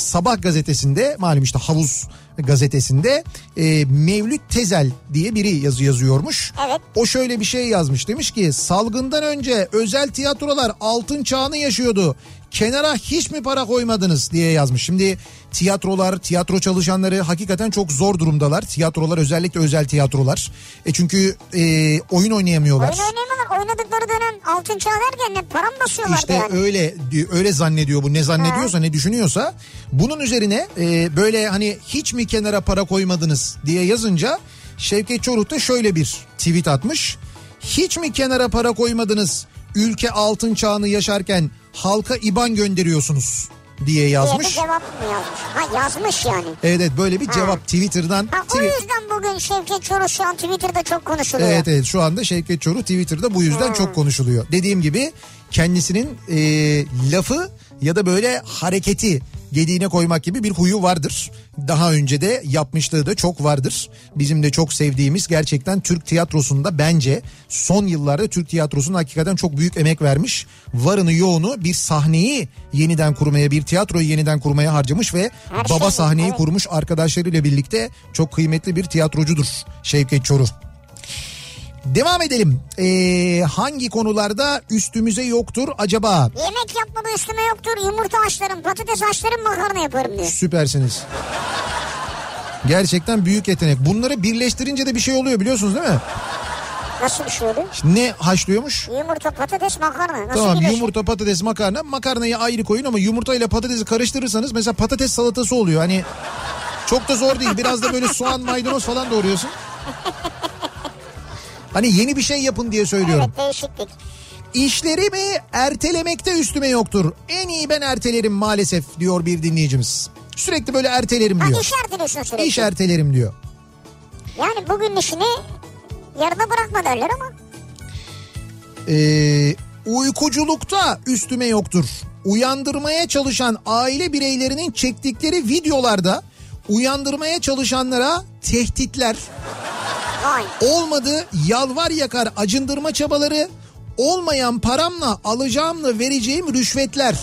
Sabah gazetesinde malum işte havuz gazetesinde e, Mevlüt Tezel diye biri yazı yazıyormuş. Evet. O şöyle bir şey yazmış demiş ki salgından önce özel tiyatrolar altın çağını yaşıyordu. Kenara hiç mi para koymadınız diye yazmış. Şimdi tiyatrolar, tiyatro çalışanları hakikaten çok zor durumdalar. Tiyatrolar özellikle özel tiyatrolar. E çünkü e, oyun oynayamıyorlar. Oyun oynayamadılar. Oynadıkları dönem altın çağ derken para mı basıyorlardı İşte yani? öyle öyle zannediyor bu ne zannediyorsa ne düşünüyorsa bunun üzerine e, böyle hani hiç mi kenara para koymadınız diye yazınca Şevket Çoruh da şöyle bir tweet atmış. Hiç mi kenara para koymadınız ülke altın çağını yaşarken halka IBAN gönderiyorsunuz diye diye yazmış. cevap mı yazmış? Ha yazmış yani. Evet evet böyle bir Ha. cevap Twitter'dan. Ha, o yüzden bugün Şevket Çoruh şu an Twitter'da çok konuşuluyor. Evet evet şu anda Şevket Çoruh Twitter'da bu yüzden çok konuşuluyor. Dediğim gibi kendisinin e, lafı ya da böyle hareketi gediğine koymak gibi bir huyu vardır. Daha önce de yapmışlığı da çok vardır. Bizim de çok sevdiğimiz gerçekten Türk tiyatrosunda bence son yıllarda Türk tiyatrosunda hakikaten çok büyük emek vermiş. Varını yoğunu bir sahneyi yeniden kurmaya bir tiyatroyu yeniden kurmaya harcamış ve Her baba şey, sahneyi evet. kurmuş arkadaşlarıyla birlikte çok kıymetli bir tiyatrocudur Şevket Çoruh. Devam edelim. Ee, hangi konularda üstümüze yoktur acaba? Yemek yapmada üstüme yoktur. Yumurta haşlarım, patates haşlarım, makarna yaparım diyor. Süpersiniz. Gerçekten büyük yetenek. Bunları birleştirince de bir şey oluyor biliyorsunuz değil mi? Nasıl bir şey oluyor? Şimdi ne haşlıyormuş? Yumurta, patates, makarna. Nasıl tamam birleşiyor? yumurta, patates, makarna. Makarnayı ayrı koyun ama yumurta ile patatesi karıştırırsanız mesela patates salatası oluyor. Hani çok da zor değil. Biraz da böyle soğan, maydanoz falan doğruyorsun. Hani yeni bir şey yapın diye söylüyorum. Evet değişiklik. İşlerimi ertelemekte üstüme yoktur. En iyi ben ertelerim maalesef diyor bir dinleyicimiz. Sürekli böyle ertelerim Ha diyor. iş erteliyorsun sürekli. İş ertelerim diyor. Yani bugün işini yarıda bırakma derler ama. Ee, uykuculukta üstüme yoktur. Uyandırmaya çalışan aile bireylerinin çektikleri videolarda uyandırmaya çalışanlara tehditler. Olmadı yalvar yakar acındırma çabaları, olmayan paramla alacağımla vereceğim rüşvetler.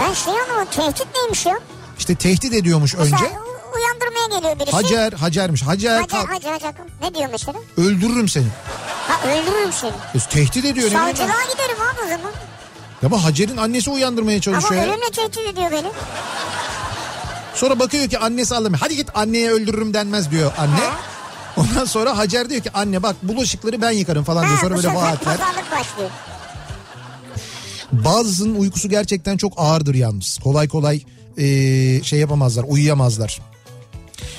Ben şey anlamadım. Tehdit neymiş ya? İşte tehdit ediyormuş önce. Mesela u- uyandırmaya geliyor birisi. Hacer, Hacer'miş. Hacer, Hacer, kalk, Hacer, Hacer. Ne diyor mesela? öldürürüm seni. Ha öldürürüm seni. E, tehdit ediyor. ne bileyim. Savcılığa giderim abi o zaman. Ya ama Hacer'in annesi uyandırmaya Ama çalışıyor. ya. ölümle tehdit ediyor beni. Sonra bakıyor ki annesi ağlamıyor. Hadi git anneye öldürürüm denmez diyor anne. Ondan sonra Hacer diyor ki anne bak bulaşıkları ben yıkarım falan diyor. Sonra böyle vaatler. başlıyor. Bazısının uykusu gerçekten çok ağırdır yalnız. Kolay kolay eee, şey yapamazlar uyuyamazlar.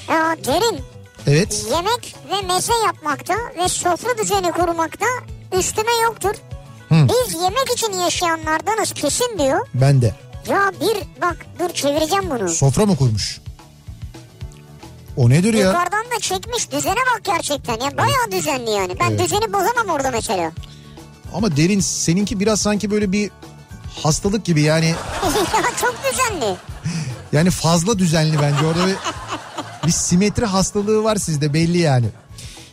Ya derin Evet yemek ve meze yapmakta ve sofra düzeni kurmakta üstüme yoktur. Biz yemek için yaşayanlardanız kesin diyor. ben de. Ya bir bak dur çevireceğim bunu. Sofra mı kurmuş? O nedir ya? Yukarıdan da çekmiş düzene bak gerçekten ya bayağı düzenli yani. Ben Evet. düzeni bozamam orada mesela. Ama derin seninki biraz sanki böyle bir hastalık gibi yani ya çok düzenli. yani fazla düzenli bence orada bir, bir simetri hastalığı var sizde belli yani.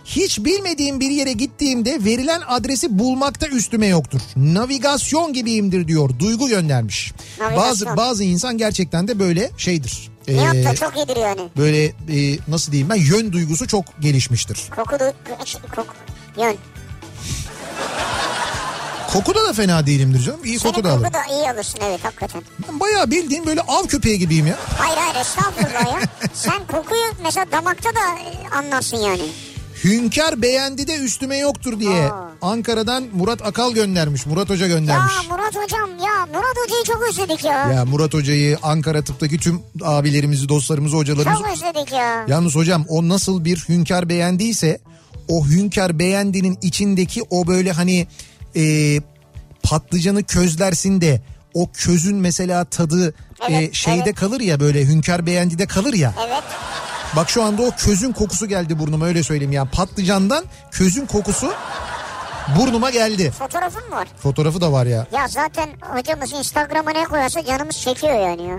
Hiç bilmediğim bir yere gittiğimde verilen adresi bulmakta üstüme yoktur. Navigasyon gibiyimdir diyor. Duygu göndermiş. Navigasyon. Bazı bazı insan gerçekten de böyle şeydir. Nihat Ee, da çok iyidir yani. böyle e, nasıl diyeyim ben yön duygusu çok gelişmiştir. Koku du- koku yön. Kokuda da fena değilimdir canım. İyi Senin koku da koku alırım. da iyi alırsın evet hakikaten. Ben bayağı bildiğin böyle av köpeği gibiyim ya. Hayır hayır estağfurullah ya. Sen kokuyu mesela damakta da e, anlarsın yani. Hünkar beğendi de üstüme yoktur diye. Aa. Ankara'dan Murat Akal göndermiş. Murat Hoca Ya göndermiş. Murat hocam ya Murat hocayı çok özledik ya. Ya Murat Hoca'yı, Ankara tıptaki tüm abilerimizi, dostlarımızı, hocalarımızı. Çok özledik ya. Yalnız hocam o nasıl bir hünkar beğendiyse o hünkar beğendinin içindeki o böyle hani e, patlıcanı közlersin de o közün mesela tadı e, Evet, şeyde evet. kalır ya böyle hünkar beğendide kalır ya. Evet. Bak şu anda o közün kokusu geldi burnuma öyle söyleyeyim ya. Patlıcandan közün kokusu burnuma geldi. Fotoğrafın mı var? Fotoğrafı da var ya. Ya zaten hocamız Instagram'a ne koyarsa canımız çekiyor yani ya.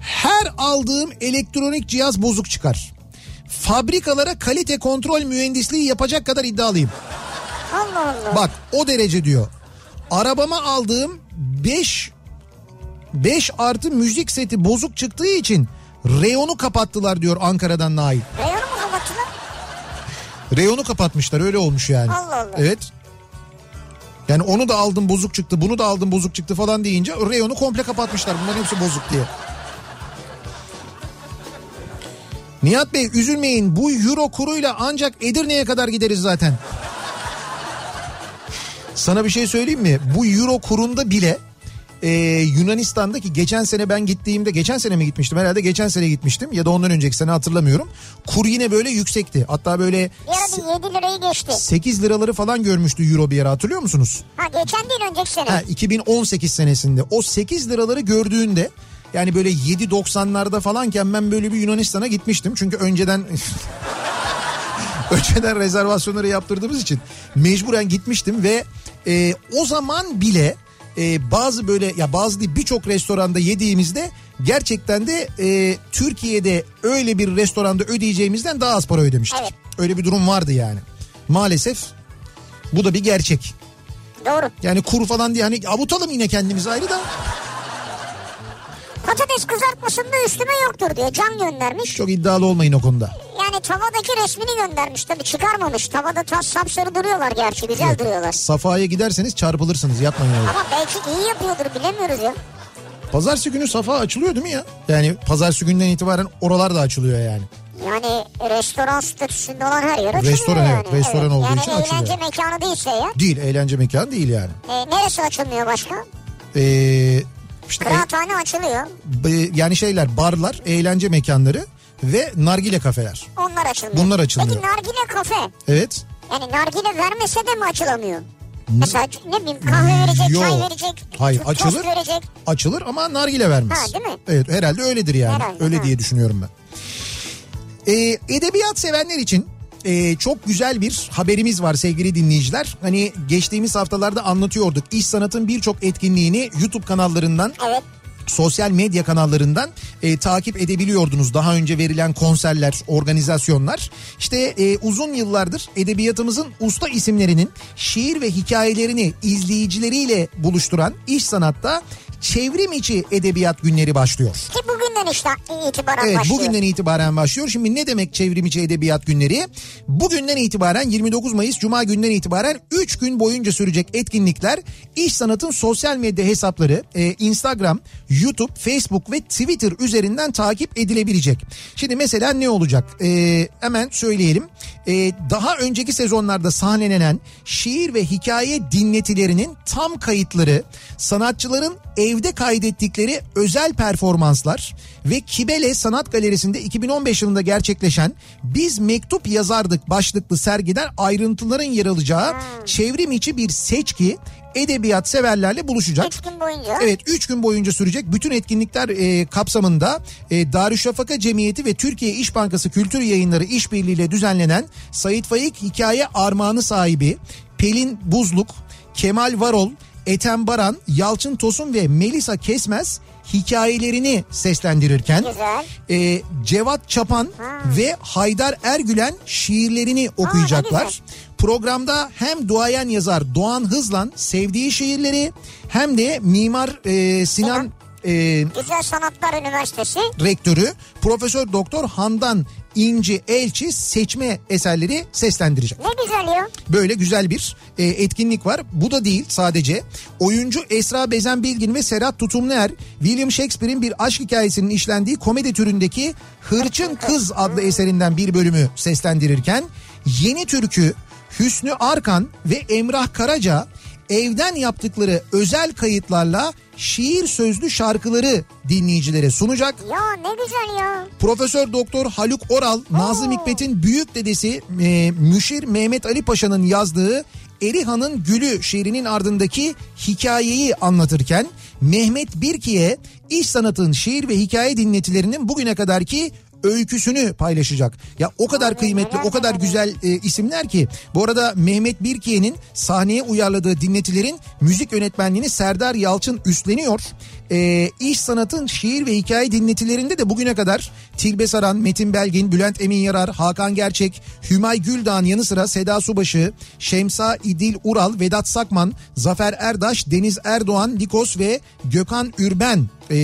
Her aldığım elektronik cihaz bozuk çıkar. Fabrikalara kalite kontrol mühendisliği yapacak kadar iddialıyım. Allah Allah. Bak o derece diyor. Arabama aldığım 5 5 artı müzik seti bozuk çıktığı için reyonu kapattılar diyor Ankara'dan Nail. Reyonu mu kapattılar? Reyonu kapatmışlar öyle olmuş yani. Allah Allah. Evet. Yani onu da aldım bozuk çıktı bunu da aldım bozuk çıktı falan deyince reyonu komple kapatmışlar. Bunların hepsi bozuk diye. Nihat Bey üzülmeyin bu euro kuruyla ancak Edirne'ye kadar gideriz zaten. Sana bir şey söyleyeyim mi? Bu euro kurunda bile e, Yunanistan'daki geçen sene ben gittiğimde geçen sene mi gitmiştim herhalde geçen sene gitmiştim ya da ondan önceki sene hatırlamıyorum. Kur yine böyle yüksekti. Hatta böyle bir 7 lirayı geçti. 8 liraları falan görmüştü euro bir ara hatırlıyor musunuz? Ha geçen değil önceki sene. Ha, 2018 senesinde o 8 liraları gördüğünde yani böyle 7.90'larda falanken ben böyle bir Yunanistan'a gitmiştim. Çünkü önceden önceden rezervasyonları yaptırdığımız için mecburen gitmiştim ve e, o zaman bile e, bazı böyle ya bazı değil birçok restoranda yediğimizde gerçekten de e, Türkiye'de öyle bir restoranda ödeyeceğimizden daha az para ödemiştik. Evet. Öyle bir durum vardı yani. Maalesef bu da bir gerçek. Doğru. Yani kur falan diye hani avutalım yine kendimizi ayrı da Patates kızartmasında üstüme yoktur diyor. Can göndermiş. çok iddialı olmayın o konuda. Yani tavadaki resmini göndermiş tabii çıkarmamış. Tavada tas sapsarı duruyorlar gerçi güzel duruyorlar. Safa'ya giderseniz çarpılırsınız yapmayın öyle. Ama belki iyi yapıyordur bilemiyoruz ya. Pazartesi günü Safa açılıyor değil mi ya? Yani pazartesi günden itibaren oralar da açılıyor yani. Yani restoran statüsünde olan her yer açılıyor Restoran, yani. evet, restoran olduğu yani için eğlence açılıyor. mekanı değilse ya. Değil eğlence mekanı değil yani. E, neresi açılmıyor başka? Ee, işte e- Kıraathane açılıyor. e, yani şeyler barlar, eğlence mekanları ve nargile kafeler. Onlar açılmıyor. Bunlar açılmıyor. Peki nargile kafe. Evet. Yani nargile vermese de mi açılamıyor? Mesela ne bileyim kahve verecek, Yok. çay verecek, Hayır, açılır. verecek. Açılır ama nargile vermez. Ha, değil mi? Evet herhalde öyledir yani. Herhalde, Öyle ha. diye düşünüyorum ben. Ee, edebiyat sevenler için e, çok güzel bir haberimiz var sevgili dinleyiciler. Hani geçtiğimiz haftalarda anlatıyorduk. İş Sanat'ın birçok etkinliğini YouTube kanallarından Evet. sosyal medya kanallarından e, takip edebiliyordunuz. Daha önce verilen konserler, organizasyonlar. İşte e, uzun yıllardır edebiyatımızın usta isimlerinin şiir ve hikayelerini izleyicileriyle buluşturan İş Sanat'ta çevrim içi edebiyat günleri başlıyor. Ki bugünden işte itibaren Evet başlıyor. bugünden itibaren başlıyor. Şimdi ne demek çevrim içi edebiyat günleri? Bugünden itibaren 29 Mayıs Cuma günden itibaren 3 gün boyunca sürecek etkinlikler İş Sanat'ın sosyal medya hesapları e, Instagram, YouTube, Facebook ve Twitter üzerinden takip edilebilecek. Şimdi mesela ne olacak? E, hemen söyleyelim. E, daha önceki sezonlarda sahnelenen şiir ve hikaye dinletilerinin tam kayıtları sanatçıların evde kaydettikleri özel performanslar ve Kibele Sanat Galerisi'nde 2015 yılında gerçekleşen Biz Mektup Yazardık başlıklı sergiden ayrıntıların yer alacağı çevrim içi bir seçki edebiyat severlerle buluşacak. 3 gün boyunca. Evet 3 gün boyunca sürecek bütün etkinlikler e, kapsamında e, Darüşşafaka Cemiyeti ve Türkiye İş Bankası Kültür Yayınları işbirliğiyle düzenlenen Sait Faik Hikaye Armağanı sahibi Pelin Buzluk, Kemal Varol, Ethem Baran, Yalçın Tosun ve Melisa Kesmez hikayelerini seslendirirken Güzel. e, Cevat Çapan ve Haydar Ergülen şiirlerini okuyacaklar. güzel. Programda hem duayen yazar Doğan Hızlan sevdiği şiirleri hem de mimar e, Sinan e, Güzel Sanatlar Üniversitesi. rektörü Profesör Doktor Handan İnci Elçi seçme eserleri seslendirecek. Ne güzel ya. Böyle güzel bir e, etkinlik var. Bu da değil sadece. Oyuncu Esra Bezen Bilgin ve Serhat Tutumluer William Shakespeare'in bir aşk hikayesinin işlendiği komedi türündeki Hırçın Kız adlı eserinden bir bölümü seslendirirken yeni türkü Hüsnü Arkan ve Emrah Karaca evden yaptıkları özel kayıtlarla şiir sözlü şarkıları dinleyicilere sunacak. Ya ne güzel ya. Profesör Doktor Haluk Oral, Nazım Hikmet'in büyük dedesi e, Müşir Mehmet Ali Paşa'nın yazdığı Erihan'ın Gülü şiirinin ardındaki hikayeyi anlatırken Mehmet Birki'ye iş sanatın şiir ve hikaye dinletilerinin bugüne kadarki öyküsünü paylaşacak. Ya o kadar kıymetli, o kadar güzel e, isimler ki. Bu arada Mehmet Birkiye'nin sahneye uyarladığı dinletilerin müzik yönetmenliğini Serdar Yalçın üstleniyor. E, iş sanatın şiir ve hikaye dinletilerinde de bugüne kadar Tilbe Saran, Metin Belgin, Bülent Emin Yarar, Hakan Gerçek, Hümay Güldağ'ın yanı sıra Seda Subaşı, Şemsa İdil Ural, Vedat Sakman, Zafer Erdaş, Deniz Erdoğan, Likos ve Gökhan Ürben e,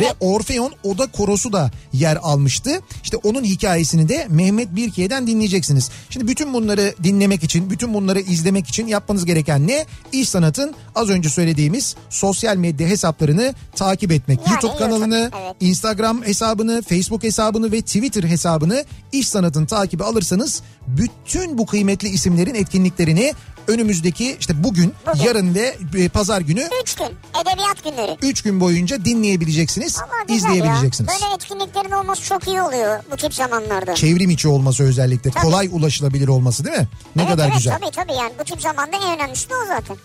ve Orfeon Oda Korosu da yer almıştı. İşte onun hikayesini de Mehmet Birkiye'den dinleyeceksiniz. Şimdi bütün bunları dinlemek için, bütün bunları izlemek için yapmanız gereken ne? İş Sanat'ın az önce söylediğimiz sosyal medya hesaplarını takip etmek. Yani YouTube kanalını, YouTube, evet. Instagram hesabını, Facebook hesabını ve Twitter hesabını İş Sanat'ın takibi alırsanız bütün bu kıymetli isimlerin etkinliklerini önümüzdeki işte bugün, Bugün. yarın ve e, pazar günü Üç gün edebiyat günleri. 3 gün boyunca dinleyebileceksiniz, izleyebileceksiniz. ya. Böyle etkinliklerin olması çok iyi oluyor bu tip zamanlarda. Çevrim içi olması özellikle Tabii. kolay ulaşılabilir olması değil mi? Ne evet, kadar evet, güzel. Tabii tabii yani bu tip zamanda en önemlisi de o zaten.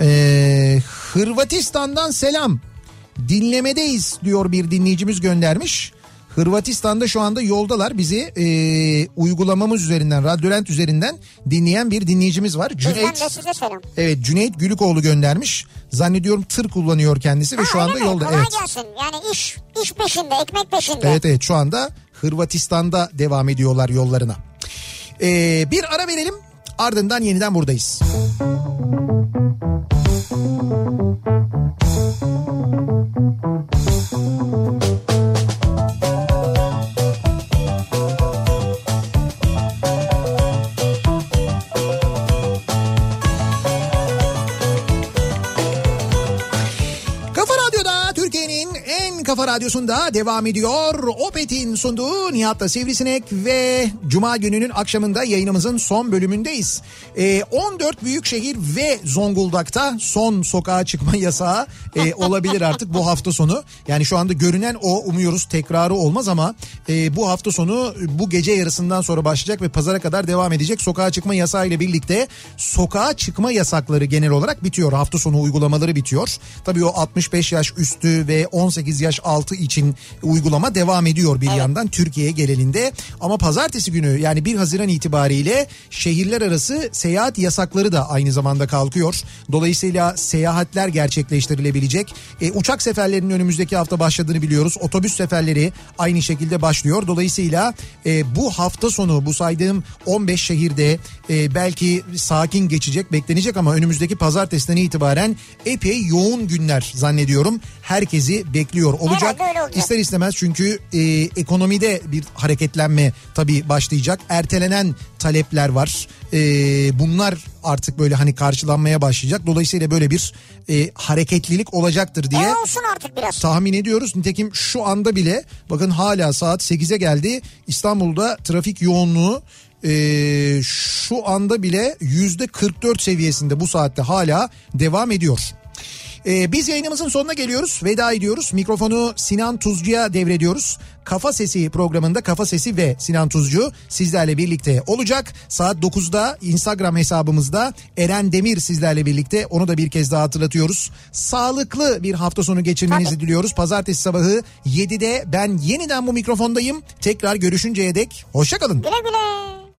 Ee, Hırvatistan'dan selam. Dinlemedeyiz diyor bir dinleyicimiz göndermiş. Hırvatistan'da şu anda yoldalar bizi e, uygulamamız üzerinden, Radyolent üzerinden dinleyen bir dinleyicimiz var. Cüneyt, evet Cüneyt Gülükoğlu göndermiş. Zannediyorum tır kullanıyor kendisi ve Ha, şu anda mi? yolda. Kolay Evet. gelsin. Yani iş, iş peşinde, ekmek peşinde. Evet evet şu anda Hırvatistan'da devam ediyorlar yollarına. Ee, bir ara verelim ardından yeniden buradayız. Kafa radyosunda devam ediyor. Opet'in sunduğu Nihat'la Sivrisinek ve Cuma gününün akşamında yayınımızın son bölümündeyiz. Ee, 14 büyük şehir ve Zonguldak'ta son sokağa çıkma yasağı e, olabilir artık bu hafta sonu. Yani şu anda görünen o umuyoruz tekrarı olmaz ama e, bu hafta sonu bu gece yarısından sonra başlayacak ve pazara kadar devam edecek. Sokağa çıkma yasağı ile birlikte sokağa çıkma yasakları genel olarak bitiyor. Hafta sonu uygulamaları bitiyor. Tabii o 65 yaş üstü ve 18 yaş altı için uygulama devam ediyor bir yandan Türkiye genelinde. Ama pazartesi günü yani 1 Haziran itibariyle şehirler arası seyahat yasakları da aynı zamanda kalkıyor. Dolayısıyla seyahatler gerçekleştirilebilecek. E, uçak seferlerinin önümüzdeki hafta başladığını biliyoruz. Otobüs seferleri aynı şekilde başlıyor. Dolayısıyla e, bu hafta sonu bu saydığım 15 şehirde e, belki sakin geçecek beklenecek ama önümüzdeki pazartesiden itibaren epey yoğun günler zannediyorum. Herkesi bekliyor olacak. Öyle olacak. İster istemez çünkü e, ekonomide bir hareketlenme tabii başlayacak. Ertelenen talepler var. E, bunlar artık böyle hani karşılanmaya başlayacak. Dolayısıyla böyle bir e, hareketlilik olacaktır diye E olsun artık biraz. tahmin ediyoruz. Nitekim şu anda bile bakın hala saat 8'e geldi. İstanbul'da trafik yoğunluğu e, şu anda bile yüzde 44 seviyesinde bu saatte hala devam ediyor. E, biz yayınımızın sonuna geliyoruz. Veda ediyoruz. Mikrofonu Sinan Tuzcu'ya devrediyoruz. Kafa Sesi programında Kafa Sesi ve Sinan Tuzcu sizlerle birlikte olacak. Saat 9'da Instagram hesabımızda Eren Demir sizlerle birlikte onu da bir kez daha hatırlatıyoruz. Sağlıklı bir hafta sonu geçirmenizi Tabii. diliyoruz. Pazartesi sabahı 7'de ben yeniden bu mikrofondayım. Tekrar görüşünceye dek hoşçakalın. Güle güle.